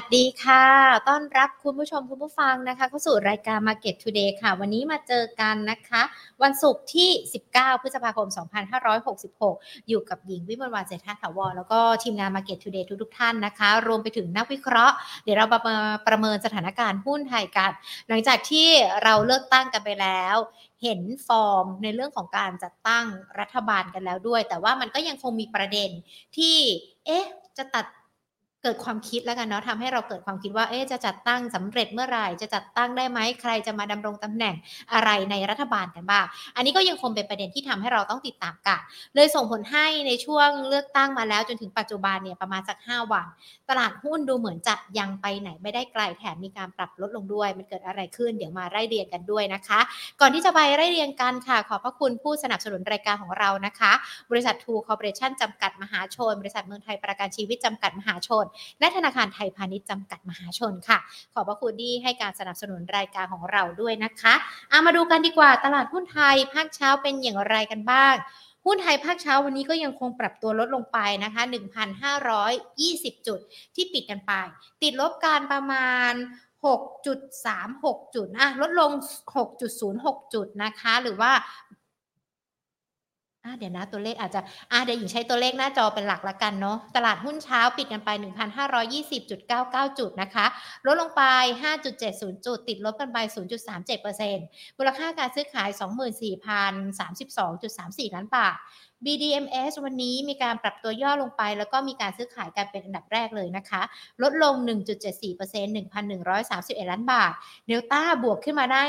วัสดีค่ะ ต้อนรับคุณผู้ชมคุณผู้ฟังนะคะ เข้าสู่รายการ Market Today ค่ะ วันนี้มาเจอกันนะคะ วันศุกร์ที่ 19 พฤษภาคม 2566 อยู่กับหญิงวิมลวานเศรษฐาถาวรแล้วก็ทีมงาน Market Today ทุกๆท่านนะคะ รวมไปถึงนักวิเคราะห์ เดี๋ยวเรามาประเมินสถานการณ์หุ้นไทยกัน หลังจากที่เราเลือกตั้งกันไปแล้วเห็นฟอร์มในเรื่องของการจัดตั้งรัฐบาลกันแล้วด้วย แต่ว่ามันก็ยังคงมีประเด็นที่ เอ๊ะ จะตัด เกิดความคิดแล้วกันเนาะทำให้เราเกิดความคิดว่าเอ๊จะจัดตั้งสำเร็จเมื่อไหร่ จะจัดตั้งได้ไหมใครจะมาดำรงตำแหน่งอะไรในรัฐบาลกันบ้างอันนี้ก็ยังคงเป็นประเด็นที่ทำให้เราต้องติดตามกัน เลยส่งผลให้ในช่วงเลือกตั้งมาแล้วจนถึงปัจจุบันเนี่ยประมาณสัก 5 วัน ตลาดหุ้นดูเหมือนจะยังไปไหนไม่ได้ไกลแถมมีการปรับลดลงด้วย มันเกิดอะไรขึ้นเดี๋ยวมาไล่เรียงกันด้วยนะคะ ก่อนที่จะไปไล่เรียงกันค่ะ ขอบพระคุณผู้สนับสนุนรายการของเรานะคะ บริษัททูคอร์ปอเรชั่นจำกัดมหาชน บริษัทเมืองไทยประกันชีวิตจำกัดมหาชนและธนาคารไทยพาณิชย์จำกัดมหาชนค่ะ ขอบพระคุณที่ให้การสนับสนุนรายการของเราด้วยนะคะเอามาดูกันดีกว่าตลาดหุ้นไทยภาคเช้าเป็นอย่างไรกันบ้างหุ้นไทยภาคเช้าวันนี้ก็ยังคงปรับตัวลดลงไปนะคะ 1,520 จุดที่ปิดกันไป ติดลบการประมาณ 6.36 จุดอะลดลง 6.06 จุดนะคะ หรือว่า เดี๋ยวนะตัวเลขอาจจะอ่าเดี๋ยวหญิงใช้ตัวเลขหน้าจอเป็นหลักละกันเนาะตลาดหุ้นเช้าปิดกันไป 1,520.99 จุดนะคะ ลดลงไป 5.70 จุด ติดลบกันไป 0.37%มูลค่าการซื้อขาย 24,032.34 ล้านบาท BDMs วันนี้มีการปรับตัวย่อลงไป แล้วก็มีการซื้อขายกันเป็นอันดับแรกเลยนะคะ ลดลง 1.74% 1,131 ล้านบาท เดลต้าบวกขึ้นมาได้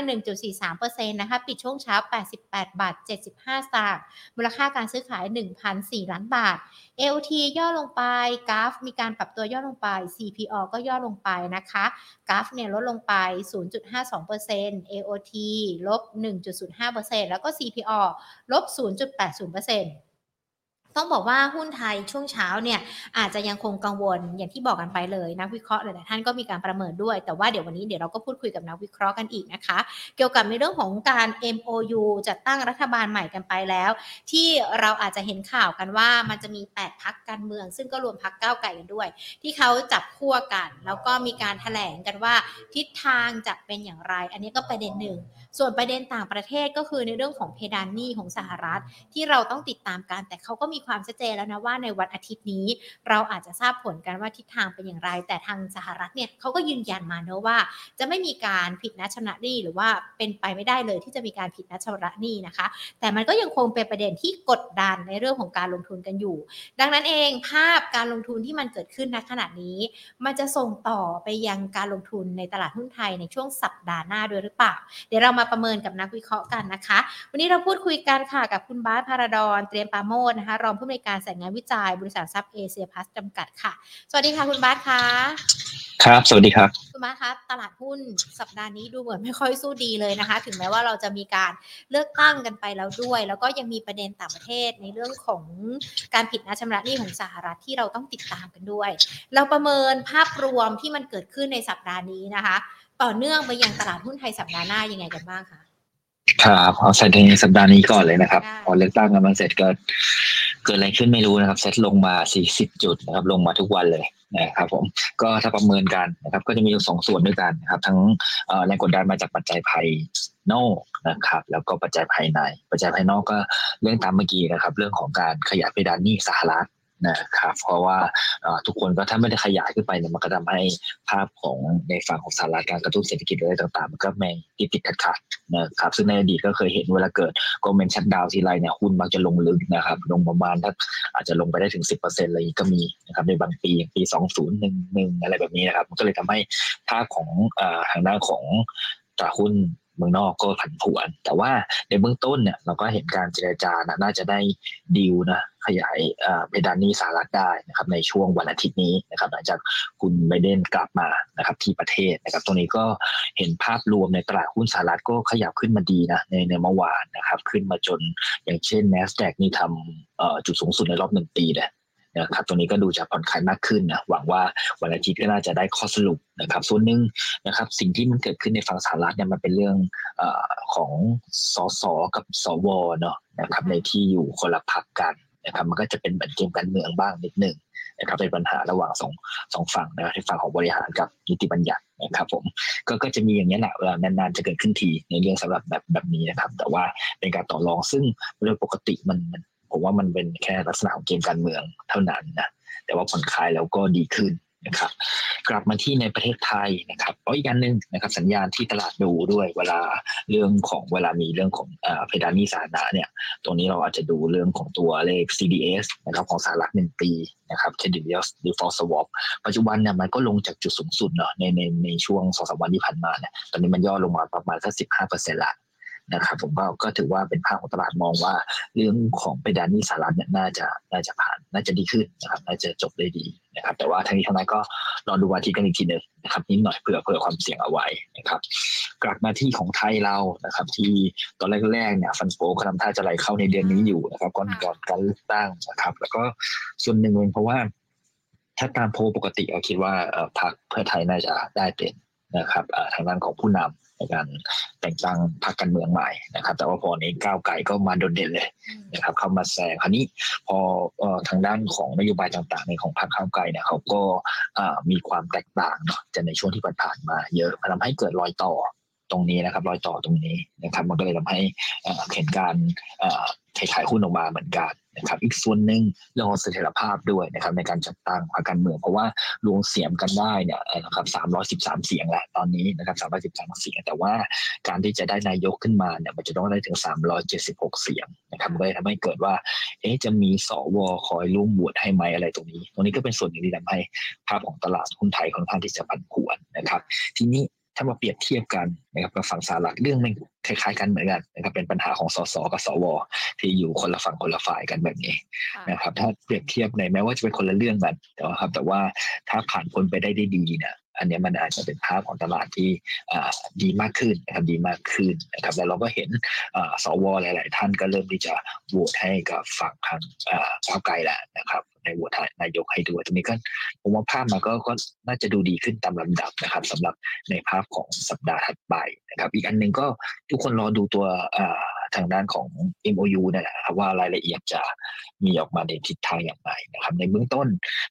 1.43%นะคะ ปิดช่วงเช้า 88 บาท 75สตางค์ มูลค่าการซื้อขาย 1,004 ล้านบาท AOT ย่อลงไปกราฟมีการปรับตัวย่อลงไป CPO ก็ย่อลงไปนะคะกราฟเนี่ยลดลงไป 0.52% AOT ลบ 1.05%แล้วก็ CPO ลบ 0.80% ต้องบอกว่าหุ้นไทยช่วงเช้าเนี่ยอาจจะยังคงกังวลอย่างที่บอกกันไปเลยนักวิเคราะห์หลายๆท่านก็มีการประเมินด้วย แต่ว่าเดี๋ยววันนี้เดี๋ยวเราก็พูดคุยกับนักวิเคราะห์กันอีกนะคะ เกี่ยวกับในเรื่องของการ MOU จัดตั้งรัฐบาลใหม่กันไปแล้ว ที่เราอาจจะเห็นข่าวกันว่ามันจะมี 8 พักการเมือง ซึ่งก็รวมพักก้าวไก่กันด้วย ที่เขาจับคั่วกัน แล้วก็มีการถแถลงกันว่าทิศทางจะเป็นอย่างไร อันนี้ก็ประเด็นหนึ่งส่วนประเด็นต่างประเทศก็คือในเรื่องของเพดานหนี้ของสหรัฐ ที่เราต้องติดตามกันแต่เขาก็มีความชัดเจนแล้วนะว่าในวันอาทิตย์นี้ เราอาจจะทราบผลกันว่าทิศทางเป็นอย่างไร แต่ทางสหรัฐเนี่ยเขาก็ยืนยันมาเนอะว่า จะไม่มีการผิดนัดชำระหนี้หรือว่าเป็นไปไม่ได้เลยที่จะมีการผิดนัดชำระหนี้นะคะ แต่มันก็ยังคงเป็นประเด็นที่กดดันในเรื่องของการลงทุนกันอยู่ ดังนั้นเองภาพการลงทุนที่มันเกิดขึ้นณขณะนี้ มันจะส่งต่อไปยังการลงทุนในตลาดหุ้นไทยในช่วงสัปดาห์หน้าด้วยหรือเปล่า เดี๋ยวเรามาประเมินกับนักวิเคราะห์กันนะคะ วันนี้เราพูดคุยกันค่ะกับคุณบาสพาราดอนเตรียมปาโมดนะคะรองผู้อำนวยการสายงานวิจัย บริษัทซับเอเชียพัสจำกัดค่ะ สวัสดีค่ะคุณบาสค่ะครับ สวัสดีครับ คุณบาสคะตลาดหุ้นสัปดาห์นี้ดูเหมือนไม่ค่อยสู้ดีเลยนะคะ ถึงแม้ว่าเราจะมีการเลือกตั้งกันไปแล้วด้วย แล้วก็ยังมีประเด็นต่างประเทศในเรื่องของการผิดนัดชำระหนี้ของสหรัฐที่เราต้องติดตามกันด้วย เราประเมินภาพรวมที่มันเกิดขึ้นในสัปดาห์นี้นะคะ ต่อเนื่องไปยังตลาดหุ้นไทยสัปดาห์หน้ายังไงกันบ้างคะครับเอาเซตในสัปดาห์นี้ก่อนเลยนะครับได้พอเลือกตั้งกันมาเสร็จก็ เกิดอะไรขึ้นไม่รู้นะครับเซตลงมา 40 จุดนะครับลงมาทุกวันเลยนะครับผมก็ถ้าประเมินกันนะครับก็จะมีอยู่สองส่วนด้วยกันนะครับทั้งแรงกดดันมาจากปัจจัยภายนอกนะครับแล้วก็ปัจจัยภายใน ปัจจัยภายนอกก็เรื่องตามเมื่อกี้นะครับ เรื่องของการขยายเพดานหนี้สหรัฐ นะครับเพราะว่าทุกคนก็ถ้าไม่ได้ขยายขึ้นไปเนี่ยมันก็ทำให้ภาพของในฝั่งของสหรัฐการกระตุ้นเศรษฐกิจอะไรต่างๆ มันก็ไม่ติดติดขัดขัดนะครับซึ่งในอดีตก็เคยเห็นเวลาเกิดกอเมนชัดดาวทีไรเนี่ยหุ้นมักจะลงลึกนะครับลงประมาณถ้าอาจจะลงไปได้ถึง 10%เลยก็มีนะครับในบางปีปี 2011 อะไรแบบนี้นะครับมันก็เลยทำให้ภาพของทางด้านของตลาดหุ้น เมืองนอกก็ผันผวน แต่ว่าในเบื้องต้นเนี่ยเราก็เห็นการเจรจานะน่าจะได้ดีลนะขยายเพดานนี้สหรัฐได้นะครับในช่วงวันอาทิตย์นี้นะครับหลังจากคุณไบเดนกลับมานะครับที่ประเทศนะครับตรงนี้ก็เห็นภาพรวมในตลาดหุ้นสหรัฐก็ขยับขึ้นมาดีนะในในเมื่อวานนะครับขึ้นมาจนอย่างเช่น n a s d a q นี่ทำจุดสูงสุดในรอบหนึ่งปีเลย นะครับตรงนี้ก็ดูจะผ่อนคลายมากขึ้นนะหวังว่าวันอาทิตย์ก็น่าจะได้ข้อสรุปนะครับ ส่วนหนึ่งนะครับ สิ่งที่มันเกิดขึ้นในฝั่งสหรัฐเนี่ยมันเป็นเรื่องอของสสกับสวเนาะนะครับ ในที่อยู่คนละพรรคกันนะครับ มันก็จะเป็นเหมือนเกมการเมืองบ้างนิดหนึ่งนะครับเป็นปัญหาระหว่างสองสองฝั่งนะครับที่ฝั่งของบริหารกับนิติบัญญัตินะครับผมก็ก็จะมีอย่างนี้แหละเวลานานๆจะเกิดขึ้นทีในเรื่องสำหรับแบบแบบนี้นะครับ แต่ว่าเป็นการต่อรองซึ่งโดยปกติมันมัน ผมว่ามันเป็นแค่ลักษณะของเกมการเมืองเท่านั้นนะแต่ว่าผ่อนคลายแล้วก็ดีขึ้นนะครับกลับมาที่ในประเทศไทยนะครับเพราะอีกอันหนึ่งนะครับสัญญาณที่ตลาดดูด้วยเวลาเรื่องของเวลามีเรื่องของเพดานนี้สาธารณะเนี่ยตรงนี้เราอาจจะดูเรื่องของตัวเลข CDS นะครับของสหรัฐหนึ่งปีนะครับ Credit Default Swap ปัจจุบันเนี่ยมันก็ลงจากจุดสูงสุดเนาะในในในช่วงสองสามวันที่ผ่านมาเนี่ยตอนนี้มันย่อลงมาประมาณสักสิบห้าเปอร์เซ็นต์ละ นะครับผมก็ก็ถือว่าเป็นภาพของตลาดมองว่า เรื่องของไปดานนี้สหรัฐเนี่ยน่าจะน่าจะผ่านน่าจะดีขึ้นนะครับน่าจะจบได้ดีนะครับ แต่ว่าทั้งนี้ทั้งนั้นก็รอดูวันที่กันอีกทีนึงนะครับนิดหน่อยเผื่อเผื่อความเสี่ยงเอาไว้นะครับกลับมาที่ของไทยเรานะครับ ที่ตอนแรกๆเนี่ยฟันโฟก็ทำท่าจะไหลเข้าในเดือนนี้อยู่นะครับก่อนก่อนการเลือกตั้งนะครับ แล้วก็ส่วนหนึ่งเป็นเพราะว่าถ้าตามโพปกติเราคิดว่าพรรคเพื่อไทยน่าจะได้เป็น นะครับทางด้านของผู้นำในการแต่งตั้งพรรคการเมืองใหม่นะครับ แต่ว่าพอนี้ก้าวไกลก็มาโดดเด่นเลยนะครับ เข้ามาแซงคราวนี้พอทางด้านของนโยบายต่างๆในของพรรคก้าวไกลเนี่ยเขาก็มีความแตกต่างเนาะจะในช่วงที่ผ่านมา เยอะทำให้เกิดรอยต่อตรงนี้นะครับรอยต่อตรงนี้นะครับ มันก็เลยทำให้เห็นการขายหุ้นออกมาเหมือนกัน นะครับอีกส่วนหนึ่งเรื่องของเสถียรภาพด้วยนะครับในการจัดตั้งพรรคการเมือง เพราะว่ารวมเสียงกันได้เนี่ยนะครับ313เสียงแหละตอนนี้นะครับ313เสียง แต่ว่าการที่จะได้นายกขึ้นมาเนี่ยมันจะต้องได้ถึง376เสียงนะครับก็เลยทำให้เกิดว่าเอ๊ะจะมีสวคอยร่วมบวชให้ไหมอะไรตรงนี้ ตรงนี้ก็เป็นส่วนหนึ่งที่ทำให้ภาพของตลาดหุ้นไทยค่อนข้างที่จะผันผวนนะครับ ทีนี้ ถ้ามาเปรียบเทียบกันนะครับกับฝั่งสหรัฐเรื่องมันคล้ายๆกันเหมือนกันนะครับเป็นปัญหาของสสกับสวที่อยู่คนละฝั่งคนละฝ่ายกันแบบนี้นะครับถ้าเปรียบเทียบในแม้ว่าจะเป็นคนละเรื่องกันแต่ว่าครับแต่ว่าถ้าผ่านพ้นไปได้ได้ดีเนี่ย อันนี้มันอาจจะเป็นภาพของตลาดที่ดีมากขึ้นนะครับดีมากขึ้นนะครับแล้วเราก็เห็นสวหลาย ๆ ท่านก็เริ่มที่จะโหวตให้กับฝั่งทางก้าวไกลแหละนะครับในโหวตนายกให้ด้วยตรงนี้ก็ผมว่าภาพมันก็ก็น่าจะดูดีขึ้นตามลำดับนะครับสำหรับในภาพของสัปดาห์ถัดไปนะครับ อีกอันหนึ่งก็ทุกคนรอดูตัว ทางด้านของ MOU เนี่ยนะครับว่ารายละเอียดจะมีออกมาในทิศทางอย่างไรนะครับ ในเบื้องต้น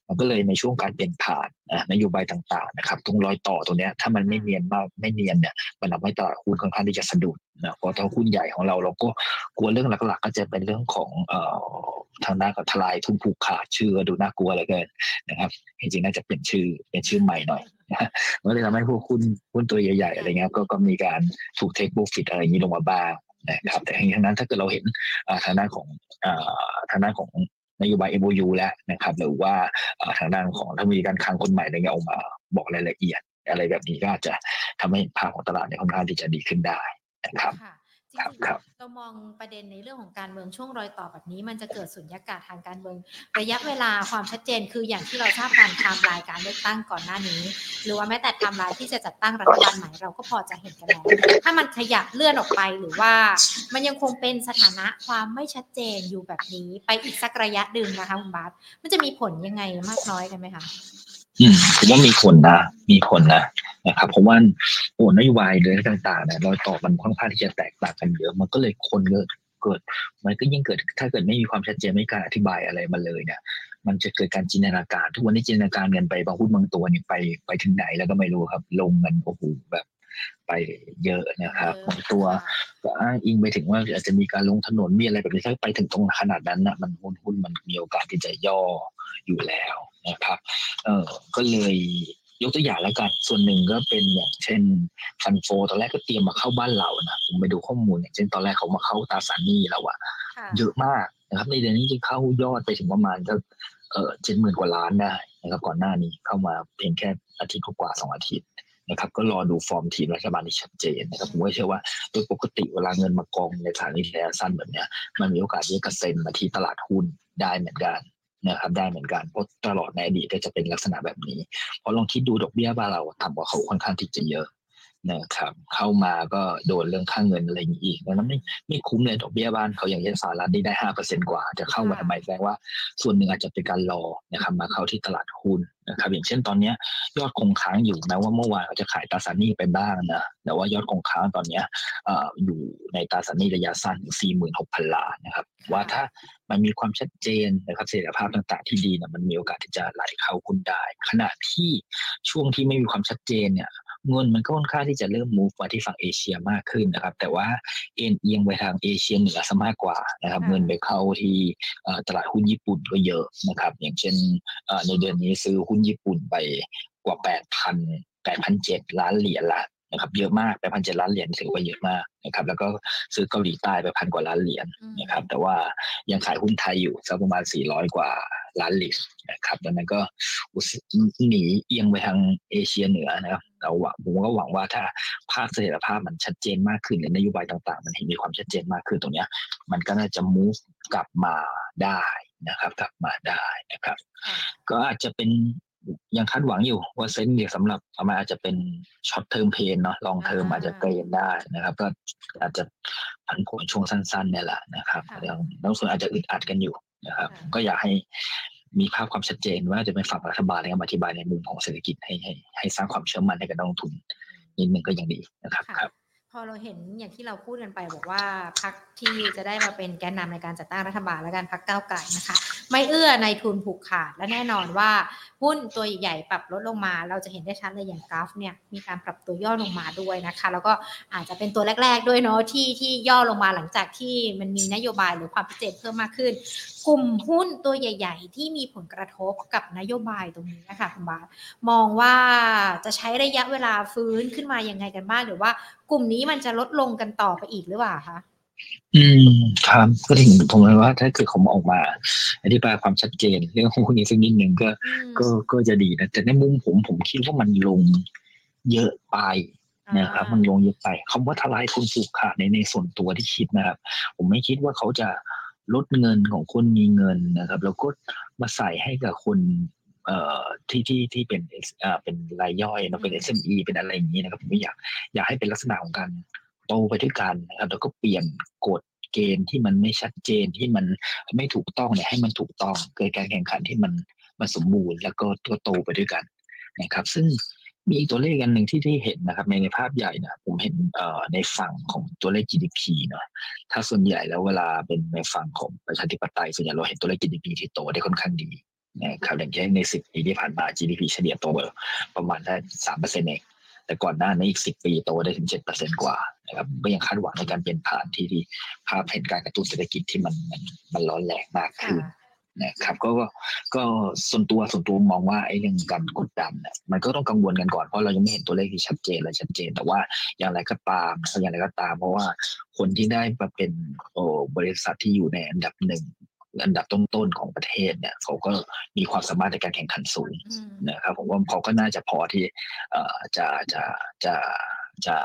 มันก็เลยในช่วงการเปลี่ยนผ่านนโยบายต่างๆนะครับตรงรอยต่อตรงนี้ถ้ามันไม่เนียนมากไม่เนียนเนี่ยมันทำให้ตลาดหุ้นค่อนข้างที่จะสะดุดนะเพราะถ้าหุ้นใหญ่ของเราเราก็กลัวเรื่องหลักๆ ก็จะเป็นเรื่องของเอ่อทางด้านกับทลายทุนผูกขาดชื่อดูน่ากลัวเหลือเกินนะครับจริงๆน่าจะเปลี่ยนชื่อเป็นชื่อใหม่หน่อยนะก็เลยทำให้พวกหุ้นหุ้นตัวใหญ่ๆอะไรเงี้ยก็ก็มีการถูกเทคโปรฟิตอะไรอย่างนี้ลงมาบ้าง นะครับแต่ทั้งนั้นถ้าเกิดเราเห็นทางด้านของทางด้านของนโยบาย MOU แล้วนะครับหรือว่าทางด้านของถ้ามีการคลังคนใหม่อะไรเงี้ยออกมาบอกรายละเอียด อะไรแบบนี้ก็อาจจะทำให้ภาพของตลาดในค่อนข้างที่จะดีขึ้นได้นะครับ จริงๆเรามองประเด็นในเรื่องของการเมืองช่วงรอยต่อแบบนี้ มันจะเกิดสุญญากาศทางการเมืองระยะเวลาความชัดเจนคืออย่างที่เราทราบการไทม์ไลน์การเลือกตั้งก่อนหน้านี้ หรือว่าแม้แต่ไทม์ไลน์ที่จะจัดตั้งรัฐบาลใหม่เราก็พอจะเห็นกันแล้วถ้ามันขยับเลื่อนออกไปหรือว่า มันยังคงเป็นสถานะความไม่ชัดเจนอยู่แบบนี้ ไปอีกสักระยะดึงนะคะคุณบาสมันจะมีผลยังไงมากน้อยกันไหมคะอืม ผมว่ามีผลนะ มีผลนะนะครับ เพราะว่าโอ้นโยบายเรื่องต่างๆเนี่ยรอยต่อมันค่อนข้างที่จะแตกต่างกันเยอะ มันก็เลยคนเกิดเกิด มันก็ยิ่งเกิด ถ้าเกิดไม่มีความชัดเจนไม่การอธิบายอะไรมาเลยเนี่ยมันจะเกิดการจินตนาการ ทุกวันนี้จินตนาการเงินไปบางหุ้นบางตัวนี่ไปไปถึงไหนแล้วก็ไม่รู้ครับ ลงเงินโอ้โหแบบไปเยอะนะครับบางตัวก็อ้างอิงไปถึงว่าอาจจะมีการลงถนนมีอะไรแบบนี้ถ้าไปถึงตรงขนาดนั้นนะมันหุ้นหุ้นมันมีโอกาสที่จะย่ออยู่แล้ว นะครับ เออก็เลยยกตัวอย่างแล้วกัน ส่วนหนึ่งก็เป็นอย่างเช่นฟันโฟตอนแรกก็เตรียมมาเข้าบ้านเรานะผมไปดูข้อมูลอย่างเช่นตอนแรกเขามาเข้าตราสารหนี้แล้วอะเยอะมากนะครับ ในเดือนนี้จะเข้ายอดไปถึงประมาณก็เออเจ็ดหมื่นกว่าล้านได้นะครับก่อนหน้านี้เข้ามาเพียงแค่อาทิตย์กว่าสองอาทิตย์นะครับก็รอดูฟอร์มทีมรัฐบาลที่ชัดเจนนะครับผมก็เชื่อว่าโดยปกติเวลาเงินมากองในสถานีระยะสั้นแบบเนี้ยมันมีโอกาสที่จะกระเซ็นมาที่ตลาดหุ้นได้เหมือนกัน นะครับได้เหมือนกันเพราะตลอดในอดีตก็จะเป็นลักษณะแบบนี้เพราะลองคิดดูดอกเบี้ยบ้านเราต่ำกว่าเขาค่อนข้างที่จะเยอะ นะครับเข้ามาก็โดนเรื่องค่างเงินอะไรอย่างนี้อีกแล้วไม่ไม่คุ้มเลยดอกเบี้ยบ้านเขาอย่างเช่นสหรัฐนี่ได้ห้าเปอร์เซ็นกว่า จะเข้ามาทำไมแสดงว่าส่วนหนึ่งอาจจะเป็นการรอนะครับมาเข้าที่ตลาดหุ้นนะครับอย่างเช่นตอนนี้ยอดคงค้างอยู่แม้ว่าเมื่อวานเขาจะขายตราสารหนี้ไปบ้างนะแต่ว่ายอดคงค้างตอนนี้อยู่ในตราสารหนี้ระยะสั้นสี่หมื่นหกพันล้านนะครับว่าถ้ามันมีความชัดเจนนะครับเสถียรภาพต่าง ๆ ที่ดีนะมันมีโอกาสที่จะไหลเข้าคุณได้ ขณะที่ช่วงที่ไม่มีความชัดเจนเนี่ย เงินมันก็ค่อนข้างที่จะเริ่ม move มาที่ฝั่งเอเชียมากขึ้นนะครับ แต่ว่าเอ็นเอียงไปทางเอเชียเหนือซะมากกว่านะครับ เงินไปเข้าที่ตลาดหุ้นญี่ปุ่นก็เยอะนะครับ อย่างเช่นในเดือนนี้ซื้อหุ้นญี่ปุ่นไปกว่า 8,000 8,700 ล้านเหรียญละ นะครับเยอะมากไปพันเจ็ดล้านเหรียญถือว่าเยอะมากนะครับแล้วก็ซื้อเกาหลีใต้ไปพันกว่าล้านเหรียญนะครับแต่ว่ายังขายหุ้นไทยอยู่สักประมาณสี่ร้อยกว่าล้านเหรียญนะครับดังนั้นก็หนีเอียงไปทางเอเชียเหนือนะครับเราหวังผมก็หวังว่าถ้าภาพเสถียรภาพมันชัดเจนมากขึ้นหรือนโยบายต่างๆ มันเห็นมีความชัดเจนมากขึ้นตรงนี้มันก็น่าจะ move กลับมาได้นะครับ กลับมาได้นะครับ ก็อาจจะเป็น ยังคาดหวังอยู่ว่าเซ็นเนี่ยสำหรับประมาณอาจจะเป็น short term pain เนาะ long term อาจจะ gain ได้นะครับ ก็อาจจะผันผวนช่วงสั้นๆเนี่ยแหละนะครับแล้วบางส่วนอาจจะอึดอัดกันอยู่นะครับ ก็อยากให้มีภาพความชัดเจนว่าจะเป็นฝั่งรัฐบาลในการอธิบายในมุมของเศรษฐกิจให้ให้ให้สร้างความเชื่อมั่นให้กับนักลงทุนนิดนึงก็ยังดีนะครับครับ พอเราเห็นอย่างที่เราพูดกันไปบอกว่าพักที่จะได้มาเป็นแกนนำในการจัดตั้งรัฐบาลและการพักก้าวไก่นะคะ ไม่เอื้อในทุนผูกขาดและแน่นอนว่าหุ้นตัวใหญ่ปรับลดลงมา เราจะเห็นได้ชัดเลยอย่างกราฟเนี่ยมีการปรับตัวย่อลงมาด้วยนะคะ แล้วก็อาจจะเป็นตัวแรก ๆ ด้วยเนาะที่ที่ย่อลงมาหลังจากที่มันมีนโยบายหรือความพิเศษเพิ่มมากขึ้นกลุ่มหุ้นตัวใหญ่ ๆ ที่มีผลกระทบกับนโยบายตรงนี้นะคะคุณบาสมองว่าจะใช้ระยะเวลาฟื้นขึ้นมายังไงกันบ้างหรือว่ากลุ่มนี้มันจะลดลงกันต่อไปอีกหรือเปล่าคะอืมครับก็ถึงผมเลยว่าถ้าเกิดเขาออกมา อธิบายความชัดเจนเรื่องพวกนี้สักนิดหนึ่งก็ก็ก็จะดีนะแต่ในมุมผมผมคิดว่ามันลงเยอะไปนะครับมันลงเยอะไปคำว่าทลายทุนผูกขาดในในส่วนตัวที่คิดนะครับ ผมไม่คิดว่าเขาจะ ลดเงินของคนมีเงินนะครับ แล้วก็มาใส่ให้กับคนเอ่อที่ที่ที่เป็นเอ่อเป็นรายย่อยเนะเป็น SME เป็นอะไรอย่างนี้นะครับผมไม่อยากอยากให้เป็นลักษณะของการโตไปด้วยกันนะครับแล้วก็เปลี่ยนกฎเกณฑ์ที่มันไม่ชัดเจนที่มันไม่ถูกต้องเนี่ยให้มันถูกต้องเกิดการแข่งขันที่มันมันสมบูรณ์ แล้วก็ตัวโตไปด้วยกันนะครับ ซึ่ง มีอีกตัวเลขกันหนึ่งที่ที่เห็นนะครับ ในในภาพใหญ่นะผมเห็นเอ่อในฝั่งของตัวเลข GDP เนาะถ้าส่วนใหญ่แล้วเวลาเป็นในฝั่งของประชาธิปไตยส่วนใหญ่เราเห็นตัวเลข GDP ที่โตได้ค่อนข้างดีนะครับอย่างเช่นในสิบปีที่ผ่านมา GDP เฉลี่ยโตประมาณแค่สามเปอร์เซ็นต์เองแต่ก่อนหน้านี้อีกสิบปีโตได้ถึงเจ็ดเปอร์เซ็นกว่านะครับก็ยังคาดหวังในการเปลี่ยนผ่านที่ที่ภาพเห็นการกระตุ้นเศรษฐกิจที่มันมันมันร้อนแรงมากขึ้น นะครับก็ก็ส่วนตัวส่วนตัวมองว่าไอ้เรื่องการกดดันเนี่ยมันก็ต้องกังวลกันก่อนเพราะเรายังไม่เห็นตัวเลขที่ชัดเจนเลยชัดเจน แต่ว่าอย่างไรก็ตามอย่างไรก็ตาม เพราะว่าคนที่ได้มาเป็นโอ้บริษัทที่อยู่ในอันดับหนึ่งอันดับต้นๆของประเทศเนี่ยเขาก็มีความสามารถในการแข่งขันสูงนะครับผมว่าเขาก็น่าจะพอที่จะจะจะจะ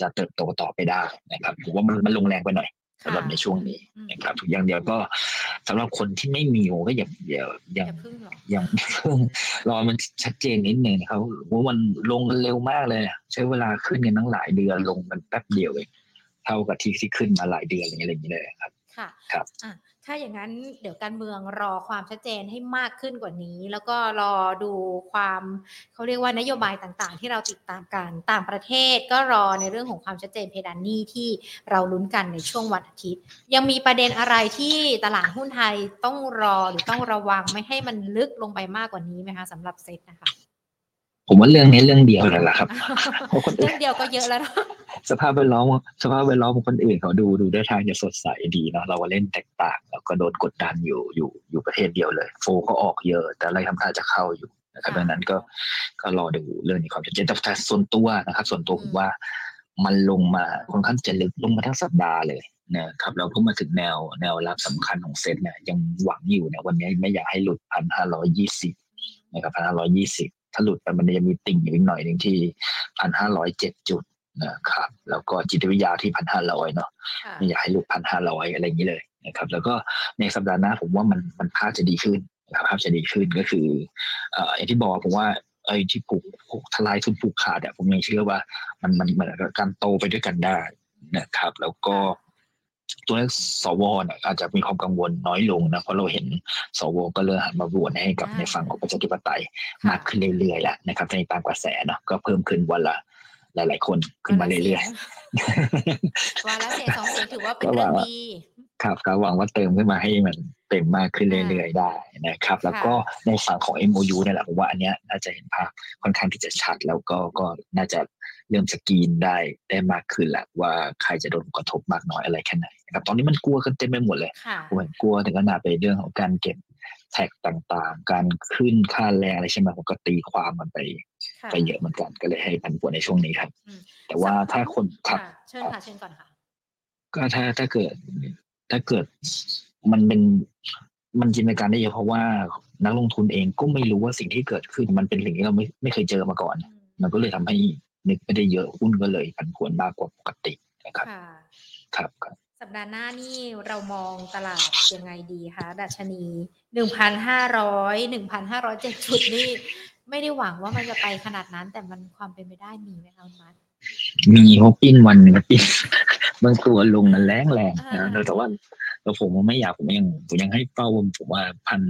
จะเติบโตต่อไปได้นะครับผมว่ามันมันลงแรงไปหน่อย สำหรับในช่วงนี้นะครับทุกอย่างเดียวก็สำหรับคนที่ไม่มีโอก็อย่าอย่าอย่าอย่าเพิ่งรอมันชัดเจนนิดนึงนะครับว่ามันลงกันเร็วมากเลย ใช้เวลาขึ้นกันตั้งหลายเดือนลงมันแป๊บเดียวเองเท่ากับที่ที่ขึ้นมาหลายเดือนอะไรอย่างเงี้ยเลยครับค่ะครับ ถ้าอย่างนั้นเดี๋ยวการเมืองรอความชัดเจนให้มากขึ้นกว่านี้ แล้วก็รอดูความเขาเรียกว่านโยบายต่างๆ ที่เราติดตามกันต่างประเทศก็รอในเรื่องของความชัดเจนเพดานหนี้ที่เราลุ้นกันในช่วงวันอาทิตย์ ยังมีประเด็นอะไรที่ตลาดหุ้นไทยต้องรอหรือต้องระวังไม่ให้มันลึกลงไปมากกว่านี้ไหมคะสำหรับเซ็ตนะคะ ผมว่าเรื่องนี้เรื่องเดียวเลยล่ะครับเพราะคนอื่เรื่อนงเดียวก็เยอะแล้วเนอะสภาพแวดล้อมสภาพแวดล้อมของคนอื่นเขาดูดูได้ทางจะสดใสดีเนาะเราก็เล่นแตกต่างแล้วก็โดนกดดันอยู่อยู่อยู่ประเทศเดียวเลย โฟก็ออกเยอะ แต่อะไรทำท่าจะเข้าอยู่นะครับดังนั้นก็ก็รอดูเรื่องนี้ความชัดเจนแต่ส่วนตัวนะครับ ส่วนตัวผมว่ามันลงมาค่อนข้างจะลึกลงมาทั้งสัปดาห์เลยนะครับเราก็มาถึงแนวแนวรับสำคัญของเซ็ตเนี่ยยังหวังอยู่เนี่ยวันนี้ไม่อยากให้หลุดพันห้าร้อยยี่สิบนะครับพันห้าร้อยยี่สิบ ถ้าหลุดไปมันจะมีติ่งอยู่อีกหน่อยหนึ่งที่พันห้าร้อยเจ็ดจุดนะครับ แล้วก็จิตวิทยาที่พันห้าร้อยเนาะค่ะไม่อยากให้หลุดพันห้าร้อยอะไรอย่างนี้เลยนะครับ แล้วก็ในสัปดาห์หน้าผมว่ามันมันภาพจะดีขึ้นนะครับภาพจะดีขึ้นก็คือเอ่ออย่างที่บอกผมว่าไอ้ที่ผูกผูกทลายทุนผูกขาดอะผมยังเชื่อว่ามันมันเหมือนกับการโตไปด้วยกันได้นะครับ แล้วก็ ตัวเลขสวเนี่ยอาจจะมีความกังวลน้อยลงนะเพราะเราเห็นสวก็เริ่มหันมาโหวตให้กับในฝั่งของประชาธิปไตยมากขึ้นเรื่อยๆแล้วนะครับในตามกระแสเนาะก็เพิ่มขึ้นวันละหลาย ๆ คนขึ้นมาเรื่อยๆวันละเสียงสองเสียงถือว่าเป็นเรื่องดีครับก็หวังว่าเติมขึ้นมาให้มันเต็มมากขึ้นเรื่อยๆได้นะครับ แล้วก็ในฝั่งของ MOU เนี่ยแหละผมว่าอันเนี้ยน่าจะเห็นภาพค่อนข้างที่จะชัด แล้วก็ก็น่าจะเริ่มสกรีนได้ได้มากขึ้นแหละว่าใครจะโดนกระทบมากน้อยอะไรแค่ไหนนะครับตอนนี้มันกลัวกันเต็มไปหมดเลยค่ะกลัวกลัวถึงขนาดไปเรื่องของการเก็บแท็กต่างๆ การขึ้นค่าแรงอะไรใช่ไหมผมก็ตีความมันไปค่ะไปเยอะเหมือนกันก็เลยให้ผันผวนในช่วงนี้ครับอืมแต่ว่าถ้าคนครับค่ะเชิญค่ะเชิญก่อนค่ะก็ถ้าถ้าเกิดถ้าเกิด มันเป็นมันจินตนาการได้เยอะเพราะว่านักลงทุนเองก็ไม่รู้ว่าสิ่งที่เกิดขึ้นมันเป็นสิ่งที่เราไม่ไม่เคยเจอมาก่อน มันก็เลยทำให้นึกไม่ได้เยอะหุ้นก็เลยผันผวนมากกว่าปกตินะครับค่ะครับครับสัปดาห์หน้านี่เรามองตลาดยังไงดีคะดัชนีหนึ่งพันห้าร้อยหนึ่งพันห้าร้อยเจ็ดจุดนี่ไม่ได้หวังว่ามันจะไปขนาดนั้น แต่มันความเป็นไปได้มีไหมคะคุณมัดมีเขาปิ้นวันหนึ่งปิ้นบางตัวลงนั้นแรงแรงอ่านะแต่ว่า เราผมไม่อยากผมยังผมยังให้เป้าผมว่าพัน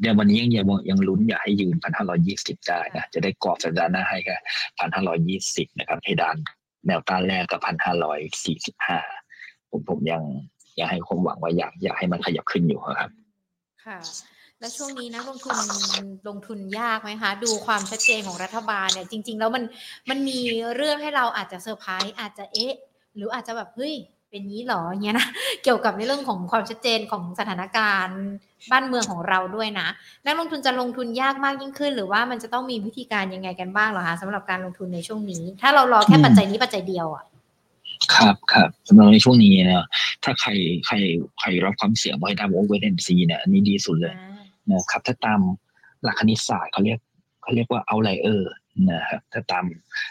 เดี๋ยววันนี้ยังยังยังลุ้นอยากให้ยืนพันห้าร้อยี่สิบได้นะจะได้กรอบสัปดาห์หน้าให้ค่ะพันห้าร้อยี่สิบนะครับเพดานแนวต้านแรกกับพันห้าร้อยสี่สิบห้าผมผมยังยังให้ความหวังว่าอยากอยากให้มันขยับขึ้นอยู่ครับ ค่ะ แล้วช่วงนี้นักลงทุนลงทุนยากไหมคะ ดูความชัดเจนของรัฐบาลเนี่ยจริง ๆ แล้วมันมันมีเรื่องให้เราอาจจะเซอร์ไพรส์อาจจะเอ๊ะ หรืออาจจะแบบเฮ้ย เป็นงี้เหรออย่างเงี้ยนะเกี่ยวกับในเรื่องของความชัดเจนของสถานการณ์บ้านเมืองของเราด้วยนะนักลงทุนจะลงทุนยากมากยิ่งขึ้น หรือว่ามันจะต้องมีวิธีการยังไงกันบ้างเหรอคะสำหรับการลงทุนในช่วงนี้ ถ้าเรารอแค่อืมปัจจัยนี้ปัจจัยเดียวอะครับครับสำหรับในช่วงนี้เนี่ยถ้าใครใครใครรับความเสี่ยงไว้ได้ผมว่า wait and see เนี่ยอันนี้ดีสุดเลยนะครับ ถ้าตามหลักคณิตศาสตร์เขาเรียกเขาเรียกว่า outlier นะครับถ้าตาม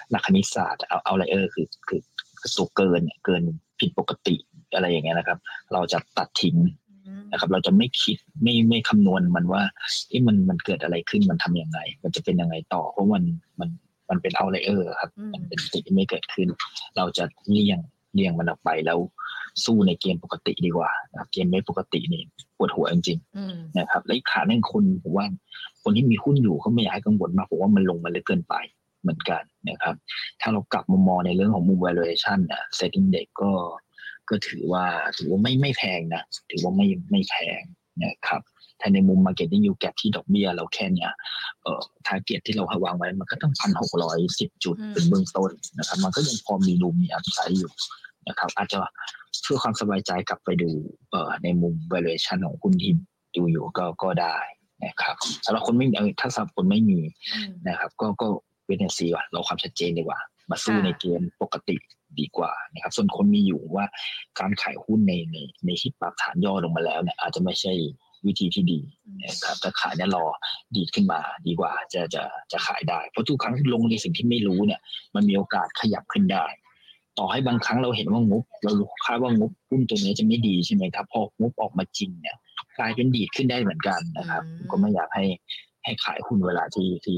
หลักคณิตศาสตร์เอา outlier คือคือคือตัวเกินเนี่ยเกิน ผิดปกติอะไรอย่างเงี้ยนะครับ เราจะตัดทิ้งนะครับ เราจะไม่คิดไม่ไม่คำนวณมันว่าที่มันมันเกิดอะไรขึ้นมันทำยังไง มันจะเป็นยังไงต่อ เพราะมันมันมันเป็น outlier ครับอืมมันเป็นสิ่งที่ไม่เกิดขึ้น เราจะเลี่ยงเลี่ยงมันออกไปแล้วสู้ในเกมปกติดีกว่านะครับเกมไม่ปกตินี่ปวดหัวจริงๆอืมนะครับ และอีกขาหนึ่งคนผมว่าคนที่มีหุ้นอยู่เขาไม่อยากให้กังวลมากผมว่ามันลงมาเลยเกินไป เหมือนกันนะครับ ถ้าเรากลับมามองในเรื่องของมุม valuation นะ setting index ก็ก็ถือว่าถือว่าไม่ไม่แพงนะ ถือว่าไม่ไม่แพงนะครับถ้าในมุม marketing yield gap ที่ดอกเบี้ยเราแค่เนี้ยเอ่อ target ที่เราวางไว้มันก็ต้องพันหกร้อยสิบจุดอืมเป็นเบื้องต้นนะครับ มันก็ยังพอมีรูมมีอัพไซด์อยู่นะครับ อาจจะเพื่อความสบายใจกลับไปดูเอ่อในมุม valuation ของหุ้นที่ดูอยู่ก็ก็ได้นะครับสำหรับคนไม่มีเออถ้าสำหรับคนไม่มีอืมนะครับ ก็ก็ เวทซีก่อนเราความชัดเจนดีกว่า มาสู้ค่ะในเกมปกติดีกว่านะครับ ส่วนคนมีอยู่ว่าการขายหุ้นในในในที่ปรับฐานย่อลงมาแล้วเนี่ยอาจจะไม่ใช่วิธีที่ดีนะครับถ้าขายเนี่ยรอดีดขึ้นมาดีกว่าจะจะจะขายได้ เพราะทุกครั้งที่ลงในสิ่งที่ไม่รู้เนี่ย มันมีโอกาสขยับขึ้นได้ ต่อให้บางครั้งเราเห็นว่างบ เราคาดว่างบหุ้นตัวนี้จะไม่ดีใช่ไหมครับพองบออกมาจริงเนี่ยกลายเป็นดีดขึ้นได้เหมือนกันนะครับอืมผมก็ไม่อยากให้ให้ขายหุ้นเวลาที่ที่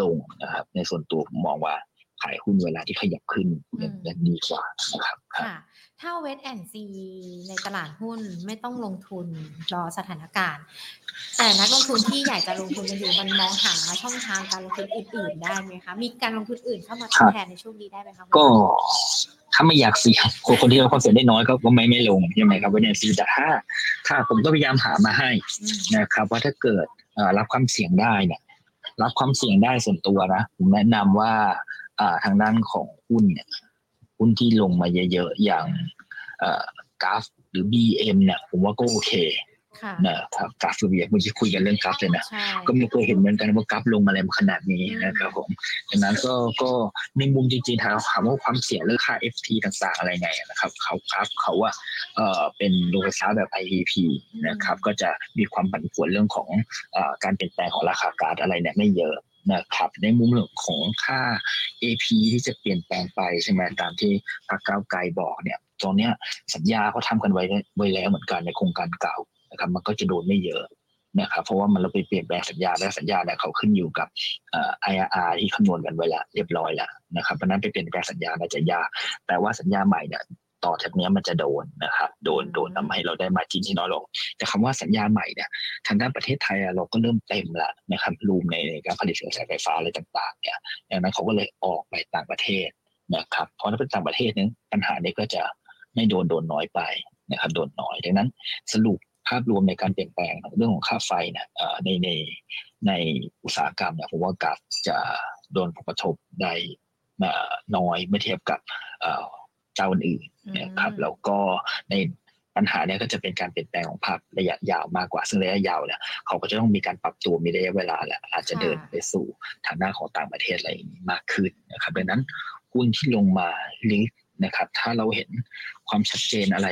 ลงนะครับ ในส่วนตัวผมมองว่าขายหุ้นเวลาที่ขยับขึ้นยังยังดีกว่านะครับครับค่ะถ้าเวทแอนซีในตลาดหุ้นไม่ต้องลงทุนรอสถานการณ์ แต่นักลงทุนที่อยากจะลงทุนกันอยู่มันมองหาช่องทางการลงทุนอื่น ๆ ได้ไหมคะมีการลงทุนอื่นเข้ามาทดแทนในช่วงนี้ได้ไหมคะก็ถ้าไม่อยากเสี่ยงคนคนที่เราความเสี่ยงได้น้อยก็ก็ไม่ไม่ลงใช่ไหมครับว่าเนี่ยซีแต่ถ้า ถ้าผมก็พยายามหามาให้อืมนะครับ ว่าถ้าเกิดเอ่อรับความเสี่ยงได้เนี่ย รับความเสี่ยงได้ส่วนตัวนะผมแนะนำว่าอ่าทางด้านของหุ้นเนี่ยหุ้นที่ลงมาเยอะๆอย่างเอ่อกราฟหรือ BM เนี่ยผมว่าก็โอเค นะครับกราฟเบียเมื่อกี้คุยกันเรื่องกราฟเลยนะใช่ก็ไม่เคยเห็นเหมือนกันว่ากราฟลงมาอะไรมาขนาดนี้นะครับผมดังนั้นก็ก็ในมุมจริงๆถามถามว่าความเสี่ยงเรื่องค่า FT ต่างๆอะไรไงนะครับเขากราฟเขาว่าเอ่อเป็นโลกค้าแบบ IEP นะครับก็จะมีความผันผวนเรื่องของเอ่อการเปลี่ยนแปลงของราคาการ์ดอะไรเนี่ยไม่เยอะนะครับในมุมเรื่องของค่า AP ที่จะเปลี่ยนแปลงไปใช่ไหมตามที่พรรคก้าวไกลบอกเนี่ยตรงเนี้ยสัญญาเขาทำกันไว้ไว้แล้วเหมือนกันในโครงการเก่า นะครับมันก็จะโดนไม่เยอะนะครับเพราะว่ามันเราไปเปลี่ยนแปลงสัญญาและสัญญาเนี่ยเขาขึ้นอยู่กับอ่อ IRR ที่คำนวณกันไว้แล้วเรียบร้อยแล้วนะครับเพราะนั้นไปเปลี่ยนแปลงสัญญาน่าจะยากแต่ว่าสัญญาใหม่เนี่ยต่อจากนี้มันจะโดนนะครับโดนโดนทำให้เราได้มาจินที่น้อยลง แต่คำว่าสัญญาใหม่เนี่ยทางด้านประเทศไทยอะเราก็เริ่มเต็มละนะครับรูมในการผลิตกระแสไฟฟ้าอะไรต่างๆเนี่ยดังนั้นเขาก็เลยออกไปต่างประเทศนะครับเพราะถ้าเป็นต่างประเทศเนี่ยปัญหานี้ก็จะไม่โดนโดนน้อยไปนะครับโดนน้อยดังนั้นสรุป ภาพรวมในการเปลี่ยนแปลงเรื่องของค่าไฟเนี่ยเอ่อในในในอุตสาหกรรมเนี่ยผมว่ากราฟจะโดนผลกระทบได้เอ่อน้อยเมื่อเทียบกับเอ่อเจ้าอื่นๆนะครับแล้วก็ในปัญหาเนี่ยก็จะเป็นการเปลี่ยนแปลงของภาพระยะยาวมากกว่า ซึ่งระยะยาวเนี่ยเขาก็จะต้องมีการปรับตัวมีระยะเวลาแหละอาจจะเดินไปสู่ทางด้านของต่างประเทศอะไรอย่างนี้มากขึ้นนะครับดังนั้นหุ้นที่ลงมาลิฟ นะครับ ถ้าเราเห็นความชัดเจนอะไร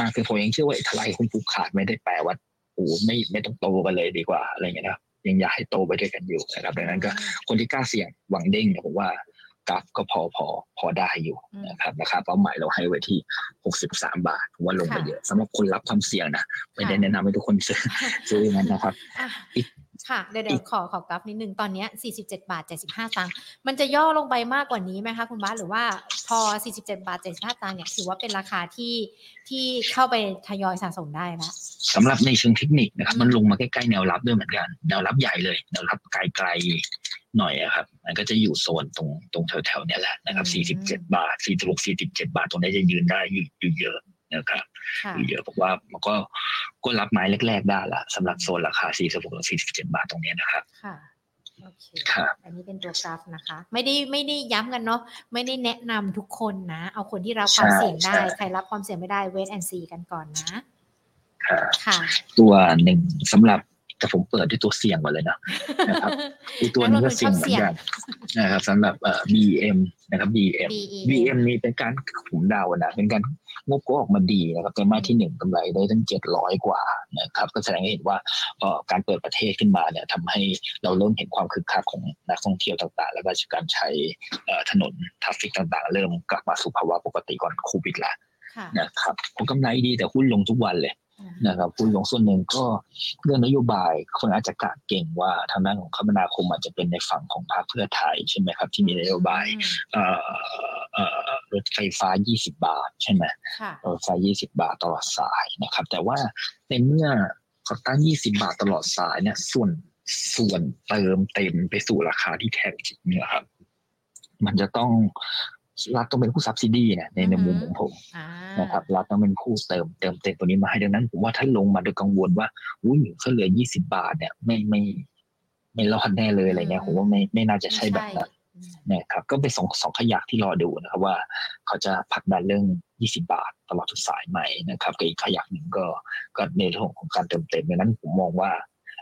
มากขึ้นผมยังเชื่อว่าไอ้ทลายหุ้นผูกขาดไม่ได้แปลว่าโอ้ไม่ไม่ต้องโตกันเลยดีกว่าอะไรเงี้ยนะครับยังอยากให้โตไปด้วยกันอยู่นะครับดังนั้นก็คนที่กล้าเสี่ยงหวังเด้งเนี่ยผมว่ากราฟก็พอพอพอได้อยู่นะครับราคาเป้าหมายเราให้ไว้ที่ 63 บาทผมว่าลงไปเยอะสำหรับคนรับความเสี่ยงนะไม่ได้แนะนำให้ทุกคนซื้อซื้ออย่างนั้นนะครับอะอีก ค่ะเดี๋ยวเดี๋ยวขอขอกราฟนิดนึง ตอนเนี้ย47 บาท 75ตังค์มันจะย่อลงไปมากกว่านี้ไหมคะคุณบ้านหรือว่าพอ 47 บาท 75ตังค์เนี่ยถือว่าเป็นราคาที่ที่เข้าไปทยอยสะสมได้แล้วสำหรับในเชิงเทคนิคนะครับ มันลงมาใกล้ๆแนวรับด้วยเหมือนกัน แนวรับใหญ่เลย แนวรับไกลๆหน่อยอะครับ มันก็จะอยู่โซนตรงตรงแถวๆเนี้ยแหละนะครับ 47 บาท46 47 บาทตรงนี้จะยืนได้อยู่อยู่เยอะ นะครับค่ะอยู่เยอะผมว่ามันก็ก็รับไม้แรก ๆ ได้ละสำหรับโซนราคา 46 47 บาทตรงเนี้ยนะครับค่ะโอเคครับอันนี้เป็นตัวกราฟนะคะ ไม่ได้ไม่ได้ย้ำกันเนาะไม่ได้แนะนำทุกคนนะ เอาคนที่รับความใช่เสี่ยงได้ใช่ใครรับความเสี่ยงไม่ได้เวทแอนซีกันก่อนนะครับค่ะ ตัวหนึ่งสำหรับ แต่ผมเปิดด้วยตัวเสี่ยงก่อนเลยนะนะครับอีกตัวหนึงก็เสี่ยงเหมือนกันนะครับสำหรับเอ่อ BM นะครับ BM BEM BM นี่เป็นการผมเดานะเป็นการงบก็ออกมาดีนะครับไตรมาสที่หนึ่งกำไรได้ตั้งเจ็ดร้อยกว่านะครับก็แสดงให้เห็นว่าเอ่อการเปิดประเทศขึ้นมาเนี่ยทำให้เราเริ่มเห็นความคึกคักของนักท่องเที่ยวต่างๆ แล้วก็การใช้เอ่อถนน traffic ต่างๆ เริ่มกลับมาสู่ภาวะปกติก่อนโควิดแล้วค่ะนะครับผลกำไรดีแต่หุ้นลงทุกวันเลย นะครับคุณลงส่วนหนึ่งก็เรื่องนโยบายคนอาจจะกะเก็งว่าทางด้านของคมนาคมอาจจะเป็นในฝั่งของพรรคเพื่อไทยใช่ไหมครับ ที่มีนโยบายอืมเอ่อเอ่อรถไฟฟ้า 20 บาท ใช่ไหมค่ะรถไฟฟ้า20 บาทตลอดสายนะครับ แต่ว่าในเมื่อเขาตั้ง 20 บาทตลอดสายเนี่ยส่วนส่วนเติมเต็มไปสู่ราคาที่แท้จริงเนี่ยครับมันจะต้อง รัฐต้องเป็นผู้ซับซิดีนะในในมุมของผมอ่านะครับรัฐต้องเป็นผู้เติมเติมเต็มตัวนี้มาให้ดังนั้นผมว่าถ้าลงมาโดยกังวลว่าอุ้ยเขาเหลือยี่สิบาทเนี่ยไม่ไม่ไม่รอดแน่เลยอะไรเงี้ยผมว่าไม่ไม่น่าจะใช่แบบนั้นอืมนะครับก็เป็นสองสองขยักที่รอดูนะครับว่า เขาจะผลักดันเรื่อง 20 บาทตลอดทุกสายไหมนะครับกับอีกขยักหนึ่งก็ก็ในเรื่องของการเติมเต็มดังนั้นผมมองว่า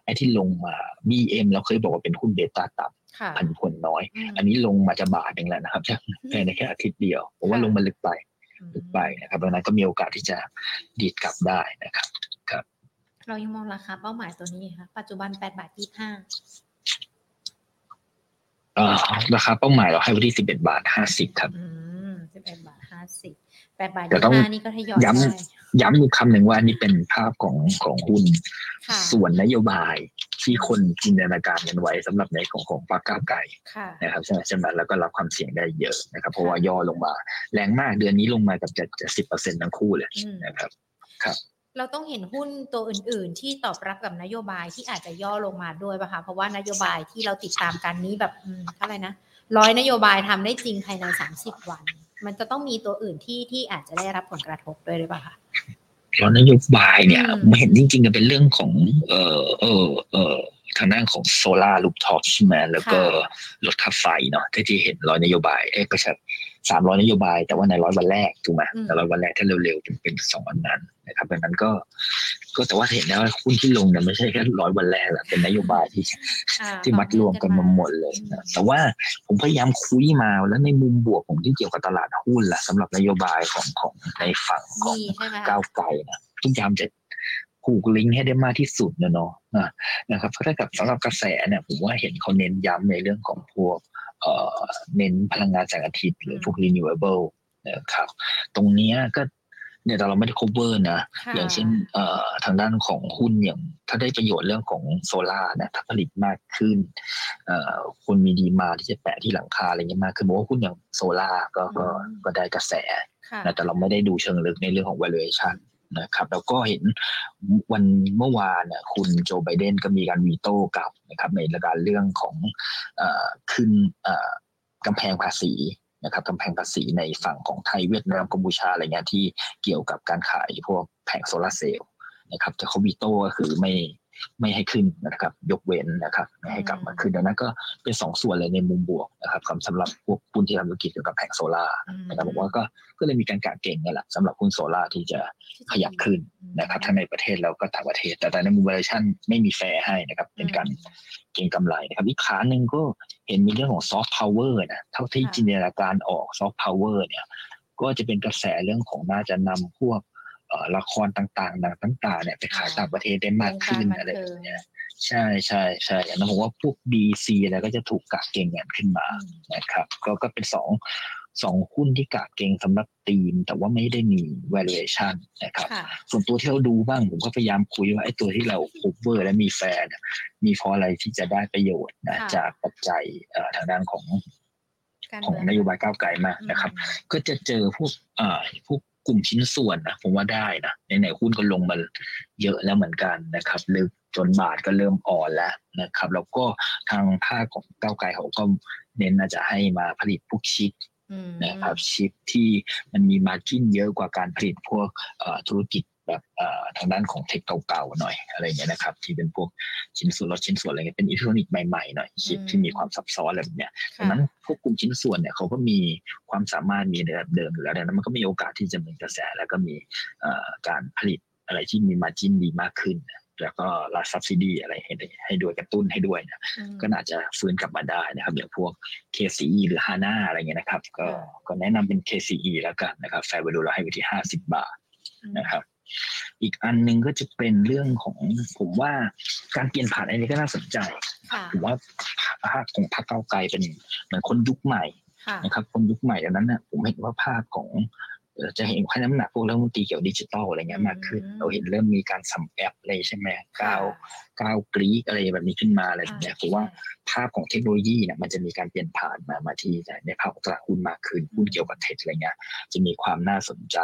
ไอ้ที่ลงมา BM เราเคยบอกว่าเป็นหุ้นเบต้าต่ค่ะำ พันผลน้อยมอันนี้ลงมาจะบาทเองแล้วนะครับแค่ในแค่อาทิตย์เดียวผมว่าลงมาลึกไปลึกไปนะครับดังนั้นก็มีโอกาสที่จะดีดกลับได้นะครับเรายังมองราคาเป้าหมายตัวนี้ค่ะปัจจุบัน8บาท25เอ่อราคาเป้าหมายเราให้ไว้ที่11บาท50ครับอืม11บาท50 8บาทแต่ต้อง25นี่ก็ทยอยย้ำได้ย้ำอีกคำหนึ่งว่าอันนี้เป็นภาพของของหุ้นค่ะส่วนนโยบาย ที่คนจินตนาการกันไว้สำหรับในของของปากก้าวไก่ค่ะนะครับใช่ไหมใช่ไหมแล้วก็รับความเสี่ยงได้เยอะนะครับเพราะว่าย่อลงมา แรงมากเดือนนี้ลงมากับจะจะสิบเปอร์เซ็นต์ทั้งคู่เลยอืมนะครับเราต้องเห็นหุ้นตัวอื่น ๆ ที่ตอบรับกับนโยบายที่อาจจะย่อลงมาด้วยป่ะคะเพราะว่านโยบายที่เราติดตามกันนี้แบบอืมเท่าไหร่นะร้อยนโยบายทำได้จริงภายใน30วัน มันจะต้องมีตัวอื่นที่ที่อาจจะได้รับผลกระทบด้วยหรือเปล่าคะ แล้วนโยบายเนี่ยอืมผมเห็นจริงๆก็เป็นเรื่องของเออเออเออทางด้านของโซลาร์ลูปท็อปใช่ไหมแล้วก็ลดค่าไฟเนาะที่ที่เห็นร้อยนโยบายเอ๊ะก็ใช่ สามร้อยนโยบาย แต่ว่าในร้อยวันแรกถูกไหมแต่ร้อยวันแรกถ้าเร็วๆเป็นเป็นสองวันนั้นนะครับดังนั้นก็ก็แต่ว่าเห็นแล้วหุ้นที่ลงเนี่ยไม่ใช่แค่ร้อยวันแรกแหละเป็นนโยบายที่ที่มัดรวมกันมาหมดเลยนะแต่ว่าผมพยายามคุยมาแล้วในมุมบวกผมที่เกี่ยวกับตลาดหุ้นแหละสำหรับนโยบายของของในฝั่งของก้าวไกลนะพยายามจะผูกลิงก์ให้ได้มากที่สุดนะเนาะนะครับถ้ากับสำหรับกระแสเนี่ยผมว่าเห็นเขาเน้นย้ำในเรื่องของพวก เอ่อเน้นพลังงานแสงอาทิตย์หรือพวก renewable นะครับ ตรงนี้ก็เนี่ยแต่เราไม่ได้ cover นะ อย่างเช่นเอ่อทางด้านของหุ้นอย่าง ถ้าได้ประโยชน์เรื่องของโซลาร์นะถ้าผลิตมากขึ้นเอ่อคุณมีดีมาที่จะแปะที่หลังคาอะไรเงี้ยมากคือบอกว่าหุ้นอย่างโซลาร์ก็ก็ก็ได้กระแสแต่เราไม่ได้ดูเชิงลึกในเรื่องของ valuation นะครับ แล้วก็เห็นวันเมื่อวานคุณโจไบเดนก็มีการวีโต้กลับนะครับในการเรื่องของอขึ้นกำแพงภาษีนะครับกำแพงภาษีในฝั่งของไทยเวียดนามกัมพูชาอะไรเงี้ยที่เกี่ยวกับการขายพวกแผงโซลาเซลล์นะครับแต่เขาวีโต้ก็คือไม่ ไม่ให้ขึ้นนะครับยกเว้นนะครับไม่ให้กลับมาขึ้นดังนั้นก็เป็นสองส่วนเลยในมุมบวกนะครับสำหรับพวกหุ้นที่ทำธุรกิจเกี่ยวกับแผงโซลาร์นะครับผมว่าก็ก็เลยมีการกะเก็งนี่แหละสำหรับหุ้นโซลาร์ที่จะขยับขึ้นนะครับทั้งในประเทศแล้วก็ต่างประเทศ แต่ในมุม valuation ไม่มีแฟร์ให้นะครับเป็นการเก็งกำไรนะครับอีกขาหนึ่งก็เห็นมีเรื่องของซอฟต์พาวเวอร์นะเท่าที่จินตนาการออกซอฟต์พาวเวอร์เนี่ยก็จะเป็นกระแสเรื่องของน่าจะนำพวก ละครต่างๆหนังต่างๆเนี่ยไปขายต่างประเทศได้มากขึ้นอะไรแบบนี้ใช่ใช่ใช่อย่างนั้นผมว่าพวก DC อะไรก็จะถูกกะเก็งกันขึ้นมานะครับ ก็ก็เป็นสองสองหุ้นที่กะเก็งสำหรับทีม แต่ว่าไม่ได้มี valuation นะครับ ส่วนตัวที่เราดูบ้างผมก็พยายามคุยว่าไอ้ตัวที่เรา cover และมีแฟนมีเพราะอะไรที่จะได้ประโยชน์นะจากปัจจัยทางด้านของของนโยบายก้าวไกลมากนะครับ ก็จะเจอพวกอ่าพวก กลุ่มชิ้นส่วนนะผมว่าได้นะในไหนหุ้นก็ลงมาเยอะแล้วเหมือนกันนะครับลึกจนบาทก็เริ่มอ่อนแล้วนะครับ แล้วก็ทางภาคของก้าวไกลเขาก็เน้นอาจจะให้มาผลิตพวกชิปนะครับชิปที่มันมีมาจิ้นเยอะกว่าการผลิตพวกธุรกิจแบบทางด้านของเทคเก่าๆหน่อยอะไรเงี้ยนะครับ ที่เป็นพวก ชิ้นส่วนรถชิ้นส่วนอะไรเงี้ยเป็นอิเล็กทรอนิกส์ใหม่ๆหน่อยชิปที่มีความซับซ้อนอะไรแบบเนี้ยดังนั้นพวกกลุ่มชิ้นส่วนเนี่ยเขาก็มีความสามารถมีในระดับเดิมอยู่แล้วดังนั้นมันก็มีโอกาสที่จะมีกระแสแล้วก็มีการผลิตอะไรที่มีมาจิ้นดีมากขึ้น แล้วก็รัฐซับซิดีอะไรให้ให้ด้วยกระตุ้นให้ด้วยนะก็น่าจะฟื้นกลับมาได้นะครับอย่างพวก KCE หรือ HANA อะไรเงี้ยนะครับ ก็ก็แนะนำเป็น KCE แล้วกันนะครับ fair value เราให้ไปที่ห้าสิบบาทนะครับ อีกอันหนึ่งก็จะเป็นเรื่องของผมว่าการเปลี่ยนผ่านอันนี้ก็น่าสนใจผมว่าภาพของพรรคก้าวไกลเป็นเหมือนคนยุคใหม่นะครับ คนยุคใหม่ดังนั้นนะผมเห็นว่าภาพของจะเห็นให้น้ำหนักพวกเรื่องดนตรีเกี่ยวดิจิตอลอะไรเงี้ยมากขึ้น เราเห็นเริ่มมีการสัมแอปอะไรใช่ไหมก้าวก้าวกรีกอะไรแบบนี้ขึ้นมาอะไรแบบนี้คือว่าภาพของเทคโนโลยีเนี่ยมันจะมีการเปลี่ยนผ่านมามาที่ในภาพของตลาดหุ้นมากขึ้นหุ้นเกี่ยวกับเทคอะไรเงี้ยจะมีความน่าสนใจ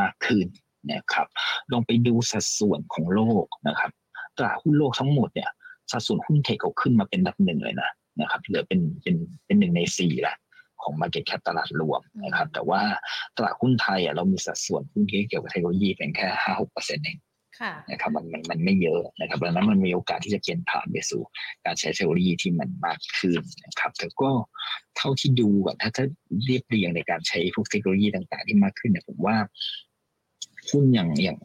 มากขึ้น นะครับลองไปดูสัดส่วนของโลกนะครับตลาดหุ้นโลกทั้งหมดเนี่ยสัดส่วนหุ้นเทคเขาขึ้นมาเป็นดับหนึ่งเลยนะนะครับเหลือเป็นเป็นเป็นหนึ่งในสี่ละของ Market Cap ตลาดรวมนะครับ แต่ว่าตลาดหุ้นไทยอะเรามีสัดส่วนหุ้นเกี่ยวกับเทคโนโลยีเป็นแค่ห้าหกเปอร์เซ็นต์เองนะครับมันมันมันไม่เยอะนะครับดังนั้นมันมีโอกาสที่จะเปลี่ยนผ่านไปสู่การใช้เทคโนโลยีที่มันมากขึ้นนะครับแต่ก็เท่าที่ดูอะถ้าถ้าเรียบเรียงในการใช้พวกเทคโนโลยีต่าง ๆ ที่มากขึ้นเนี่ยผมว่า หุ้นอย่างอย่าง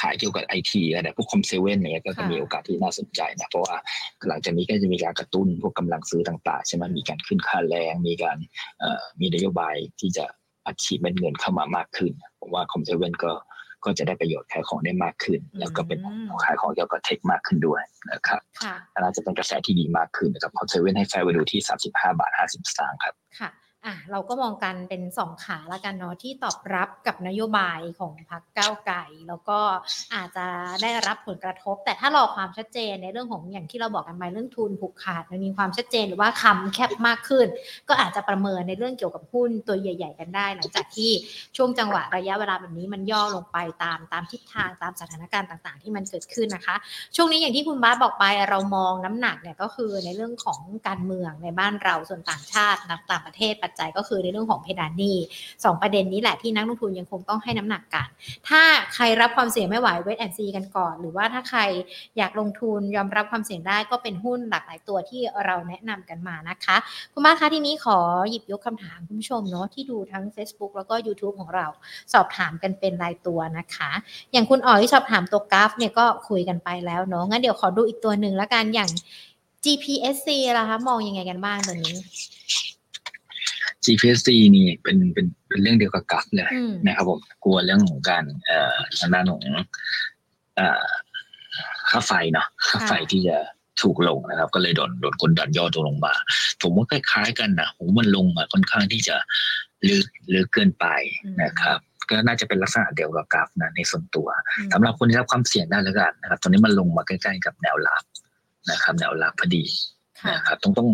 ขายเกี่ยวกับไอทีอะไรพวกคอมเซเว่นเนี่ยก็จะมีโอกาสที่น่าสนใจนะ เพราะว่าหลังจากนี้ก็จะมีการกระตุ้นพวกกำลังซื้อต่างๆใช่ไหมมีการขึ้นค่าแรง มีการมีนโยบายที่จะอัดฉีดเงินเข้ามามากขึ้นผมว่า COM7 ก็ก็จะได้ประโยชน์ขายของได้มากขึ้น แล้วก็เป็นขายของเกี่ยวกับ tech มากขึ้นด้วยนะครับน่าจะเป็นกระแสที่ดีมากขึ้นนะครับ COM7 ให้ fair value ที่ 35 บาท 50สตางค์ครับค่ะ อะเราก็มองกันเป็นสองขาละกันเนาะที่ตอบรับกับนโยบายของพรรคก้าวไกลแล้วก็อาจจะได้รับผลกระทบ แต่ถ้ารอความชัดเจนในเรื่องของอย่างที่เราบอกกันไปเรื่องทุนผูกขาดมันมีความชัดเจนหรือว่าคำแคบมากขึ้น ก็อาจจะประเมินในเรื่องเกี่ยวกับหุ้นตัวใหญ่ ๆ กันได้ หลังจากที่ช่วงจังหวะระยะเวลาแบบนี้มันย่อลงไปตามตามทิศทางตามสถานการณ์ต่าง ๆ ที่มันเกิดขึ้นนะคะ ช่วงนี้อย่างที่คุณบ้าบอกไปเรามองน้ำหนักเนี่ยก็คือในเรื่องของการเมืองในบ้านเราส่วนต่างชาติต่างประเทศจจัยก็คือในเรื่องของเพดานหนี้สองประเด็นนี้แหละที่นักลงทุนยังคงต้องให้น้ำหนักกัน ถ้าใครรับความเสี่ยงไม่ไหวเวทแอนซีกันก่อน หรือว่าถ้าใครอยากลงทุนยอมรับความเสี่ยงได้ก็เป็นหุ้นหลากหลายตัวที่เราแนะนำกันมานะคะ คุณมาคะทีนี้ขอหยิบยกคำถามคุณผู้ชมเนาะที่ดูทั้ง Facebook แล้วก็ YouTube ของเราสอบถามกันเป็นรายตัวนะคะ อย่างคุณอ๋อยสอบถามตัวกราฟเนี่ยก็คุยกันไปแล้วเนาะงั้นเดี๋ยวขอดูอีกตัวหนึ่งแล้วกันอย่าง GPSC ล่ะคะ มองยังไงกันบ้างตัวนี้ GPSC นี่เป็นเป็นเป็นเรื่องเดียวกับกัฟเลยอืมนะครับผมกลัวเรื่องของการเอ่อทางด้านของเอ่อค่าไฟเนาะค่าไฟที่จะถูกลงนะครับ ก็เลยโดนโดนกดดันย่อตัวลงมา ผมว่าคล้ายๆกันนะผมว่ามันลงมาค่อนข้างที่จะลึกลึกเกินไปนะครับ ก็น่าจะเป็นลักษณะเดียวกับกราฟนะในส่วนตัวอืมสำหรับคนที่รับความเสี่ยงได้แล้วกันนะครับตอนนี้มันลงมาใกล้ ๆ กับแนวรับนะครับ แนวรับพอดีค่ะนะครับต้องต้อง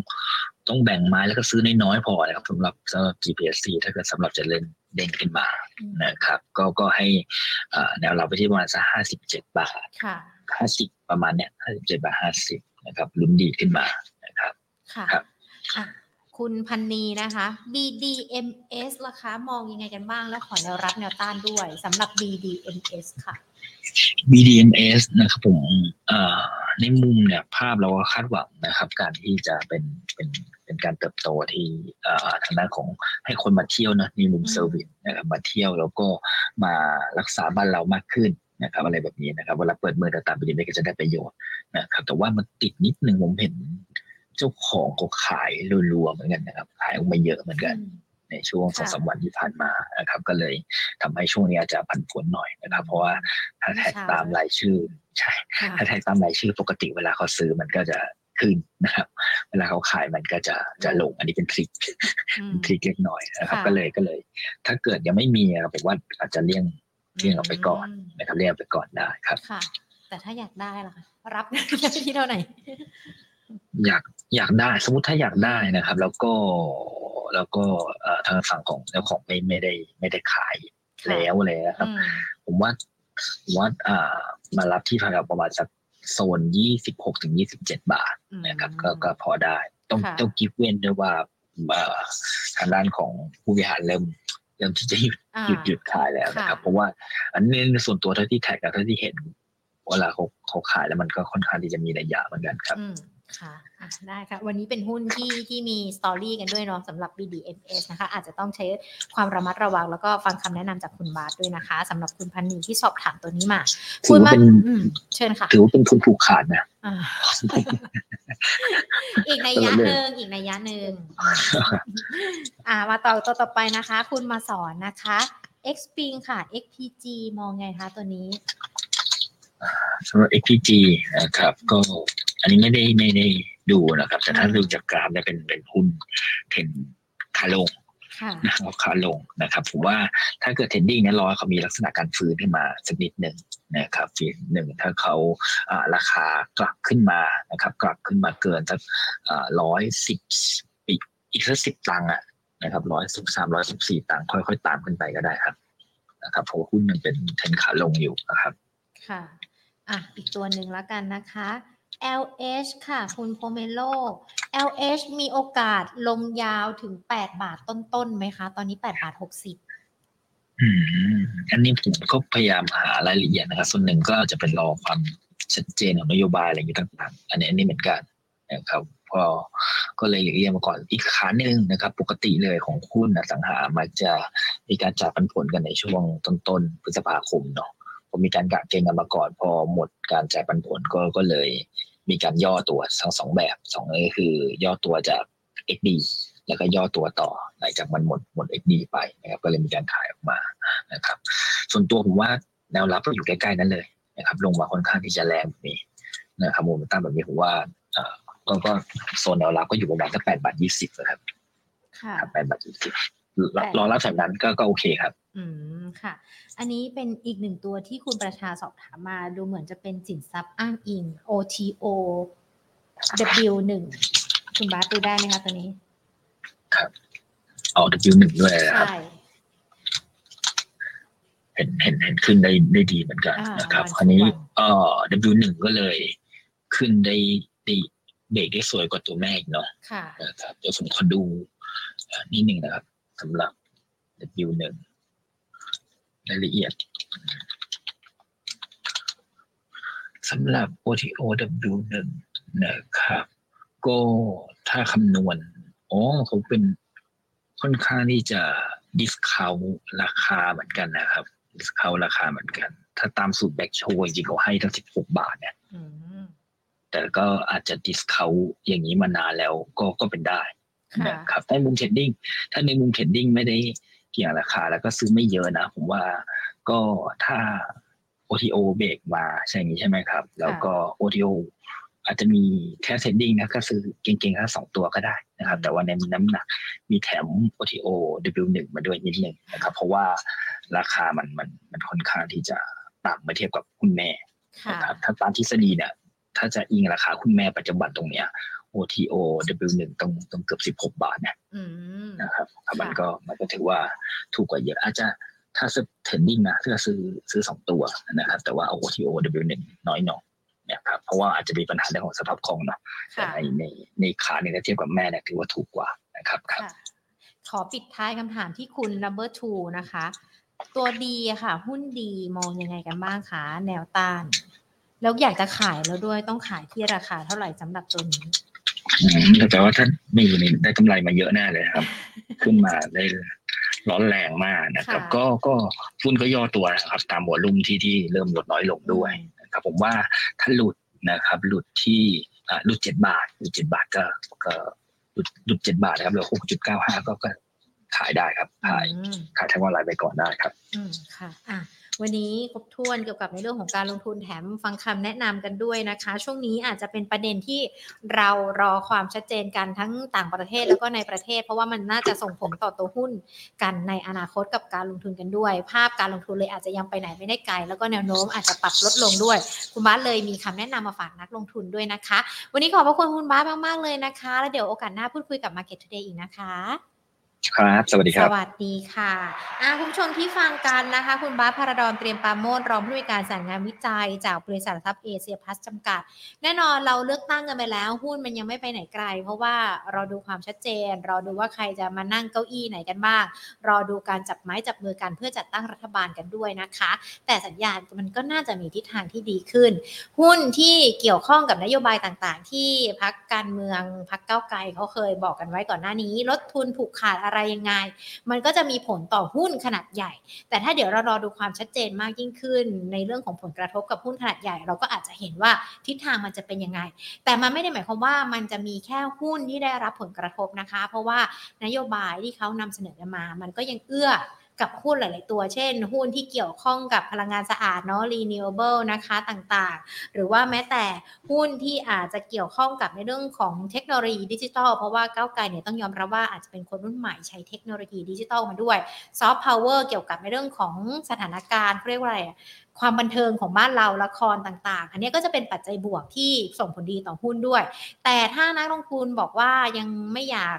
ต้องแบ่งไม้แล้วก็ซื้อน้อยๆพอนะครับสำหรับสำหรับ GPSC ถ้าเกิดสำหรับจะเล่นเด้งขึ้นมาอืมนะครับ ก็ก็ให้อ่าแนวเราไปที่ประมาณสักห้าสิบเจ็ดบาทค่ะห้าสิบประมาณเนี้ยห้าสิบเจ็ดบาทห้าสิบนะครับลุ้นดีขึ้นมานะครับค่ะครับอะคุณพันนีนะคะ BDMs ราคามองยังไงกันบ้าง แล้วขอแนวรับแนวต้านด้วยสำหรับ BDMs ค่ะ BDMs นะครับผมเอ่อในมุมเนี่ยภาพเราก็คาดหวังนะครับ การที่จะเป็นเป็นเป็นการเติบโตที่เอ่อทางด้านของให้คนมาเที่ยวนะในมุมอืม service นะครับมาเที่ยวแล้วก็มารักษาบ้านเรามากขึ้นนะครับอะไรแบบนี้นะครับเวลาเปิดเมืองต่างๆ BDMs ก็จะได้ประโยชน์นะครับแต่ว่ามันติดนิดนึงผมเห็นเจ้าของเขาขายรัวๆเหมือนกันนะครับ ขายออกมาเยอะเหมือนกันอืม ในช่วงสองสามวันที่ผ่านมานะครับ ก็เลยทำให้ช่วงนี้อาจจะผันผวนหน่อยนะครับ เพราะว่าถ้าแท็กตามรายชื่อใช่ค่ะถ้าแท็กตามรายชื่อปกติเวลาเขาซื้อมันก็จะขึ้นนะครับ เวลาเขาขายมันก็จะจะลงอันนี้เป็นทริคอืมทริคเล็กน้อยนะครับค่ะก็เลยก็เลย ถ้าเกิดยังไม่มีอะผมว่าอาจจะเลี่ยงเลี่ยงออกไปก่อนมนะครับเลี่ยงออกไปก่อนได้ครับค่ะแต่ถ้าอยากได้ล่ะคะรับได้ที่เท่าไหร่อยาก อยากได้สมมติถ้าอยากได้นะครับ แล้วก็แล้วก็เอ่อทางฝั่งของเจ้าของไม่ไม่ได้ไม่ได้ขายแล้วเลยนะครับอืมผมว่าผมว่าอ่ามารับที่แถวๆประมาณสักโซนยี่สิบหกถึงยี่สิบเจ็ดบาทนะครับก็ก็พอได้ ต้องค่ะต้อง given ด้วยว่าเอ่อทางด้านของผู้บริหารเริ่มเริ่มที่จะหยุดอ่าหยุดหยุดขายแล้วนะครับค่ะเพราะว่าอันนี้ในส่วนตัวเท่าที่ track กับเท่าที่เห็นเวลาเขาเขาขายแล้วมันก็ค่อนข้างที่จะมีระยะเหมือนกันครับอืม ค่ะอะได้ค่ะ วันนี้เป็นหุ้นที่ที่มี story กันด้วยเนาะสำหรับ BDMS นะคะ อาจจะต้องใช้ความระมัดระวัง แล้วก็ฟังคำแนะนำจากคุณบาสด้วยนะคะสำหรับคุณพันนีที่สอบถามตัวนี้มาถืคุอณว่ามาเป็นอืมเชิญค่ะถือว่าเป็นทุนผูกขาดนะอ่าอีกในยยะหนึ่งอีกในยยะหนึ่งอ่ามาต่อตัวต่อไปนะคะ คุณมาสอนนะคะ Xping ค่ะ XPG มองไงคะตัวนี้สำหรับ XPG นะครับ ก็ อันนี้ไม่ได้ไม่ได้ดูนะครับ แต่ถ้าดูจากกราฟเนี่ยเป็นเป็นหุ้นเทรนขาลงค่ะนะครับขาลงนะครับ ผมว่าถ้าเกิด trading เนี่ยรอให้เขามีลักษณะการฟื้นขึ้นมาสักนิดหนึ่งนะครับฟีหนึ่งถ้าเขาอ่าราคากลับขึ้นมานะครับ กลับขึ้นมาเกินสักร้อยสิบอีกอีกสักสิบตังค์อะนะครับร้อยสิบสามร้อยสิบสี่ตังค์ค่อยๆ ตามขึ้นไปก็ได้ครับนะครับเพราะว่าหุ้นมันเป็นเทรนด์ขาลงอยู่นะครับ ค่ะ อะ อีกตัวหนึ่งแล้วกันนะคะ LH ค่ะ คุณโพเมโล LH มีโอกาสลงยาวถึง 8 บาทต้นๆไหมคะ ตอนนี้ 8 บาท 60 อืม อันนี้ผมก็พยายามหารายละเอียดนะครับ ส่วนหนึ่งก็อาจจะเป็นรอความชัดเจนของนโยบายอะไรอย่างนี้ต่างๆ อันนี้อันนี้เหมือนกันนะครับพอก็เลยหลีกเลี่ยงมาก่อนอีกขาหนึ่งนะครับ ปกติเลยของหุ้นอสังหามักจะมีการจ่ายปันผลกันในช่วงต้นๆพฤษภาคมเนาะพอมีการกะเกณฑ์กันมาก่อน พอหมดการจ่ายปันผลก็ก็เลย มีการย่อตัวทั้งสองแบบสองเลยคือย่อตัวจาก XD แล้วก็ย่อตัวต่อหลังจากมันหมดหมด XD ไปนะครับก็เลยมีการขายออกมานะครับ ส่วนตัวผมว่าแนวรับก็อยู่ใกล้ๆนั้นเลยนะครับ ลงมาค่อนข้างที่จะแรงแบบนี้นะครับโมเมนตัมแบบนี้ผมว่าเอ่อก็ก็โซนแนวรับก็อยู่ประมาณสักแปดบาทยี่สิบนะครับค่ะแปดบาทยี่สิบ รอรับแถวนั้นก็ก็โอเคครับ อืมค่ะ อันนี้เป็นอีกหนึ่งตัวที่คุณประชาสอบถามมาดูเหมือนจะเป็นสินทรัพย์อ้างอิง OTO W1 คุณบาสดูได้ไหมคะตัวนี้เอา W หนึ่งด้วยนะครับใช่เห็นเห็นเห็นขึ้นได้ได้ดีเหมือนกันอ่านนะครับวันคราวนี้วันเอ่อ W หนึ่งก็เลย ขึ้นได้ได้เบรกได้สวยกว่าตัวแม่อีกเนาะค่ะนะครับเดี๋ยวผมขอดูนิดหนึ่งนะครับ สำหรับ W1 รายละเอียดสำหรับ OTO W1 นะครับ ก็ถ้าคำนวณอ๋อเขาเป็นค่อนข้างที่จะ discount ราคาเหมือนกันนะครับ discount ราคาเหมือนกัน ถ้าตามสูตร Black-Scholes จริงๆเขาให้ทั้ง16บาทเนี่ยอืมแต่ก็อาจจะ discount อย่างนี้มานานแล้วก็ก็เป็นได้ค่ะ นะครับในมุม trading ถ้าในมุม trading ไม่ได้เกี่ยงราคา แล้วก็ซื้อไม่เยอะนะ ผมว่าก็ถ้า OTO เบรกมาใช่อย่างนี้ใช่ไหมครับ แล้วก็ OTO อาจจะมีแค่เทรดดิ้งนะก็ซื้อเก่งๆแค่สองตัวก็ได้นะครับ แต่ว่าในน้ำหนักมีแถม OTO W1 มาด้วยนิดนึงนะครับ เพราะว่าราคามันมันมันค่อนข้างที่จะต่ำเมื่อเทียบกับคุณแม่ค่ะนะครับถ้าตามทฤษฎีเนี่ย ถ้าจะอิงราคาคุณแม่ปัจจุบันตรงเนี้ย OTO W1 ต้องต้องเกือบ16บาทเนี่ยอืมนะครับค่ะมันก็มันก็ถือว่าถูกกว่าเยอะอาจจะถ้าซื้อเทรนดิ้งนะถ้าซื้อซื้อสองตัวนะครับ แต่ว่าเอา OTO W1 น้อยหน่อยนะครับเพราะว่าอาจจะมีปัญหาเรื่องของสภาพคล่องเนาะแต่ค่ะในในในขาเนี่ยถ้าเทียบกับแม่เนี่ยถือว่าถูกกว่านะครับครับค่ะขอปิดท้ายคำถามที่คุณ number two นะคะ ตัวดีอะค่ะ หุ้นดีมองยังไงกันบ้างคะแนวต้าน แล้วอยากจะขายแล้วด้วยต้องขายที่ราคาเท่าไหร่สำหรับตัวนี้อืมแต่ว่าถ้ามีนี่ได้กำไรมาเยอะแน่เลยครับ ขึ้นมาได้ร้อนแรงมากนะครับค่ะก็ก็หุ้นก็ย่อตัวนะครับตามหัวลุ่มที่ที่เริ่มลดน้อยลงด้วยนะครับผมว่าถ้าหลุดนะครับ หลุดที่อ่าหลุดเจ็ดบาทหลุดเจ็ดบาทก็ก็หลุดหลุดเจ็ดบาทนะครับเหลือหกจุดเก้าห้าก็ก็ขายได้ครับขายอืมขายทั้งวันไลน์ไปก่อนได้ครับ อืมค่ะ อะ วันนี้ครบถ้วนเกี่ยวกับในเรื่องของการลงทุนแถมฟังคำแนะนำกันด้วยนะคะ ช่วงนี้อาจจะเป็นประเด็นที่เรารอความชัดเจนกันทั้งต่างประเทศแล้วก็ในประเทศ เพราะว่ามันน่าจะส่งผลต่อตัวหุ้นกันในอนาคตกับการลงทุนกันด้วย ภาพการลงทุนเลยอาจจะยังไปไหนไม่ได้ไกล แล้วก็แนวโน้มอาจจะปรับลดลงด้วย คุณบ้านเลยมีคำแนะนำมาฝากนักลงทุนด้วยนะคะ วันนี้ขอบพระคุณคุณบ้านมากๆเลยนะคะ แล้วเดี๋ยวโอกาสหน้าพูดคุยกับ Market Today อีกนะคะ ครับ สวัสดีครับ สวัสดีค่ะอะคุณผู้ชมที่ฟังกันนะคะ คุณบาสพาราดอนเตรียมปาโมดรองผู้บริการสายงานวิจัย จากบริษัททรัพย์เอเชียพัสจำกัด แน่นอนเราเลือกตั้งกันไปแล้ว หุ้นมันยังไม่ไปไหนไกล เพราะว่าเราดูความชัดเจน เราดูว่าใครจะมานั่งเก้าอี้ไหนกันบ้าง รอดูการจับไม้จับมือกันเพื่อจัดตั้งรัฐบาลกันด้วยนะคะ แต่สัญญาณมันก็น่าจะมีทิศทางที่ดีขึ้น หุ้นที่เกี่ยวข้องกับนโยบายต่างๆ ที่พักการเมืองพักเก้าไกลเขาเคยบอกกันไว้ก่อนหน้านี้ ลดทุนผูกขาดอะไรยังไง มันก็จะมีผลต่อหุ้นขนาดใหญ่ แต่ถ้าเดี๋ยวเรารอดูความชัดเจนมากยิ่งขึ้น ในเรื่องของผลกระทบกับหุ้นขนาดใหญ่ เราก็อาจจะเห็นว่าทิศทางมันจะเป็นยังไง แต่มันไม่ได้หมายความว่ามันจะมีแค่หุ้นที่ได้รับผลกระทบนะคะ เพราะว่านโยบายที่เขานำเสนอมา มันก็ยังเอื้อ กับหุ้นหลาย ๆ ตัว เช่น หุ้นที่เกี่ยวข้องกับพลังงานสะอาดเนาะ renewable นะคะต่างๆ หรือว่าแม้แต่หุ้นที่อาจจะเกี่ยวข้องกับในเรื่องของเทคโนโลยีดิจิทัล เพราะว่าก้าวไกลเนี่ยต้องยอมรับว่าอาจจะเป็นคนรุ่นใหม่ใช้เทคโนโลยีดิจิทัลมาด้วยซอฟต์พาวเวอร์เกี่ยวกับในเรื่องของสถานการณ์เรียกว่าอะไรอะความบันเทิงของบ้านเราละครต่างๆ อันนี้ก็จะเป็นปัจจัยบวกที่ส่งผลดีต่อหุ้นด้วย แต่ถ้านักลงทุนบอกว่ายังไม่อยาก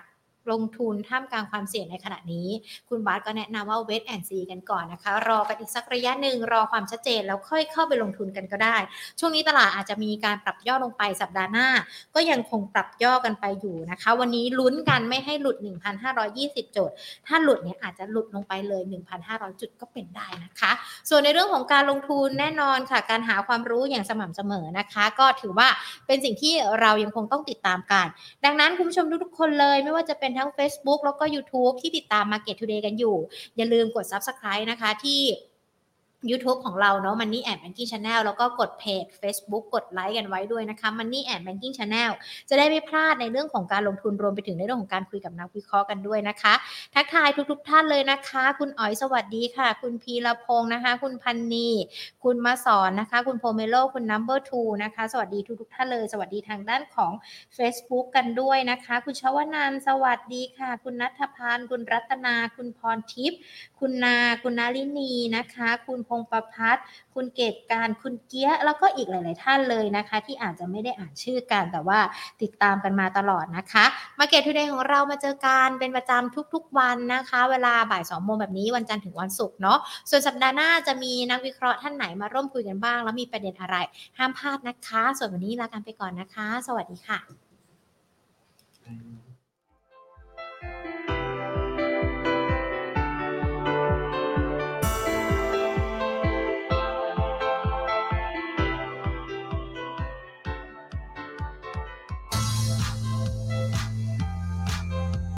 ลงทุนท่ามกลางความเสี่ยงในขณะนี้ คุณบาสก็แนะนำว่า wait and see กันก่อนนะคะ รอกันอีกสักระยะหนึ่งรอความชัดเจนแล้วค่อยเข้าไปลงทุนกันก็ได้ ช่วงนี้ตลาดอาจจะมีการปรับย่อลงไปสัปดาห์หน้า ก็ยังคงปรับย่อกันไปอยู่นะคะ วันนี้ลุ้นกันไม่ให้หลุด 1,520 จุด ถ้าหลุดเนี่ยอาจจะหลุดลงไปเลย 1,500 จุดก็เป็นได้นะคะ ส่วนในเรื่องของการลงทุนแน่นอนค่ะ การหาความรู้อย่างสม่ำเสมอนะคะ ก็ถือว่าเป็นสิ่งที่เรายังคงต้องติดตามกัน ดังนั้นคุณผู้ชมทุกๆคนเลยไม่ว่าจะเป็นทั้ง Facebook แล้วก็ YouTube ที่ติดตาม Market Today กันอยู่ อย่าลืมกด Subscribe นะคะที่ YouTube ของเราเนาะ Money and Banking Channel แล้วก็กดเพจ Facebook กดไลค์กันไว้ด้วยนะคะ Money and Banking Channel จะได้ไม่พลาดในเรื่องของการลงทุนรวมไปถึงในเรื่องของการคุยกับนักวิเคราะห์กันด้วยนะคะ ทักทายทุกๆทท่านเลยนะคะ คุณอ๋อยสวัสดีค่ะ คุณพีรพงศ์นะคะ คุณพันนีคุณมาสอนนะคะ คุณโพเมโลคุณ number two นะคะ สวัสดีทุกๆท่านเลย สวัสดีทางด้านของ Facebook กันด้วยนะคะ คุณชวนันสวัสดีค่ะ คุณนัทพันคุณรัตนา คุณพรทิพย์คุณนา คุณนาลินีนะคะ คุณงประพัฒน์คุณเกตการคุณเกี้ย แล้วก็อีกหลาย ๆ ท่านเลยนะคะ ที่อาจจะไม่ได้อ่านชื่อกันแต่ว่าติดตามกันมาตลอดนะคะมาเก็ตทูเดย์ของเรามาเจอกันเป็นประจำทุก ๆ วันนะคะ เวลาบ่าย2โมงแบบนี้วันจันทร์ถึงวันศุกร์เนาะส่วนสัปดาห์หน้าจะมีนักวิเคราะห์ท่านไหนมาร่วมคุยกันบ้าง แล้วมีประเด็นอะไร ห้ามพลาดนะคะ ส่วนวันนี้ลากันไปก่อนนะคะ สวัสดีค่ะ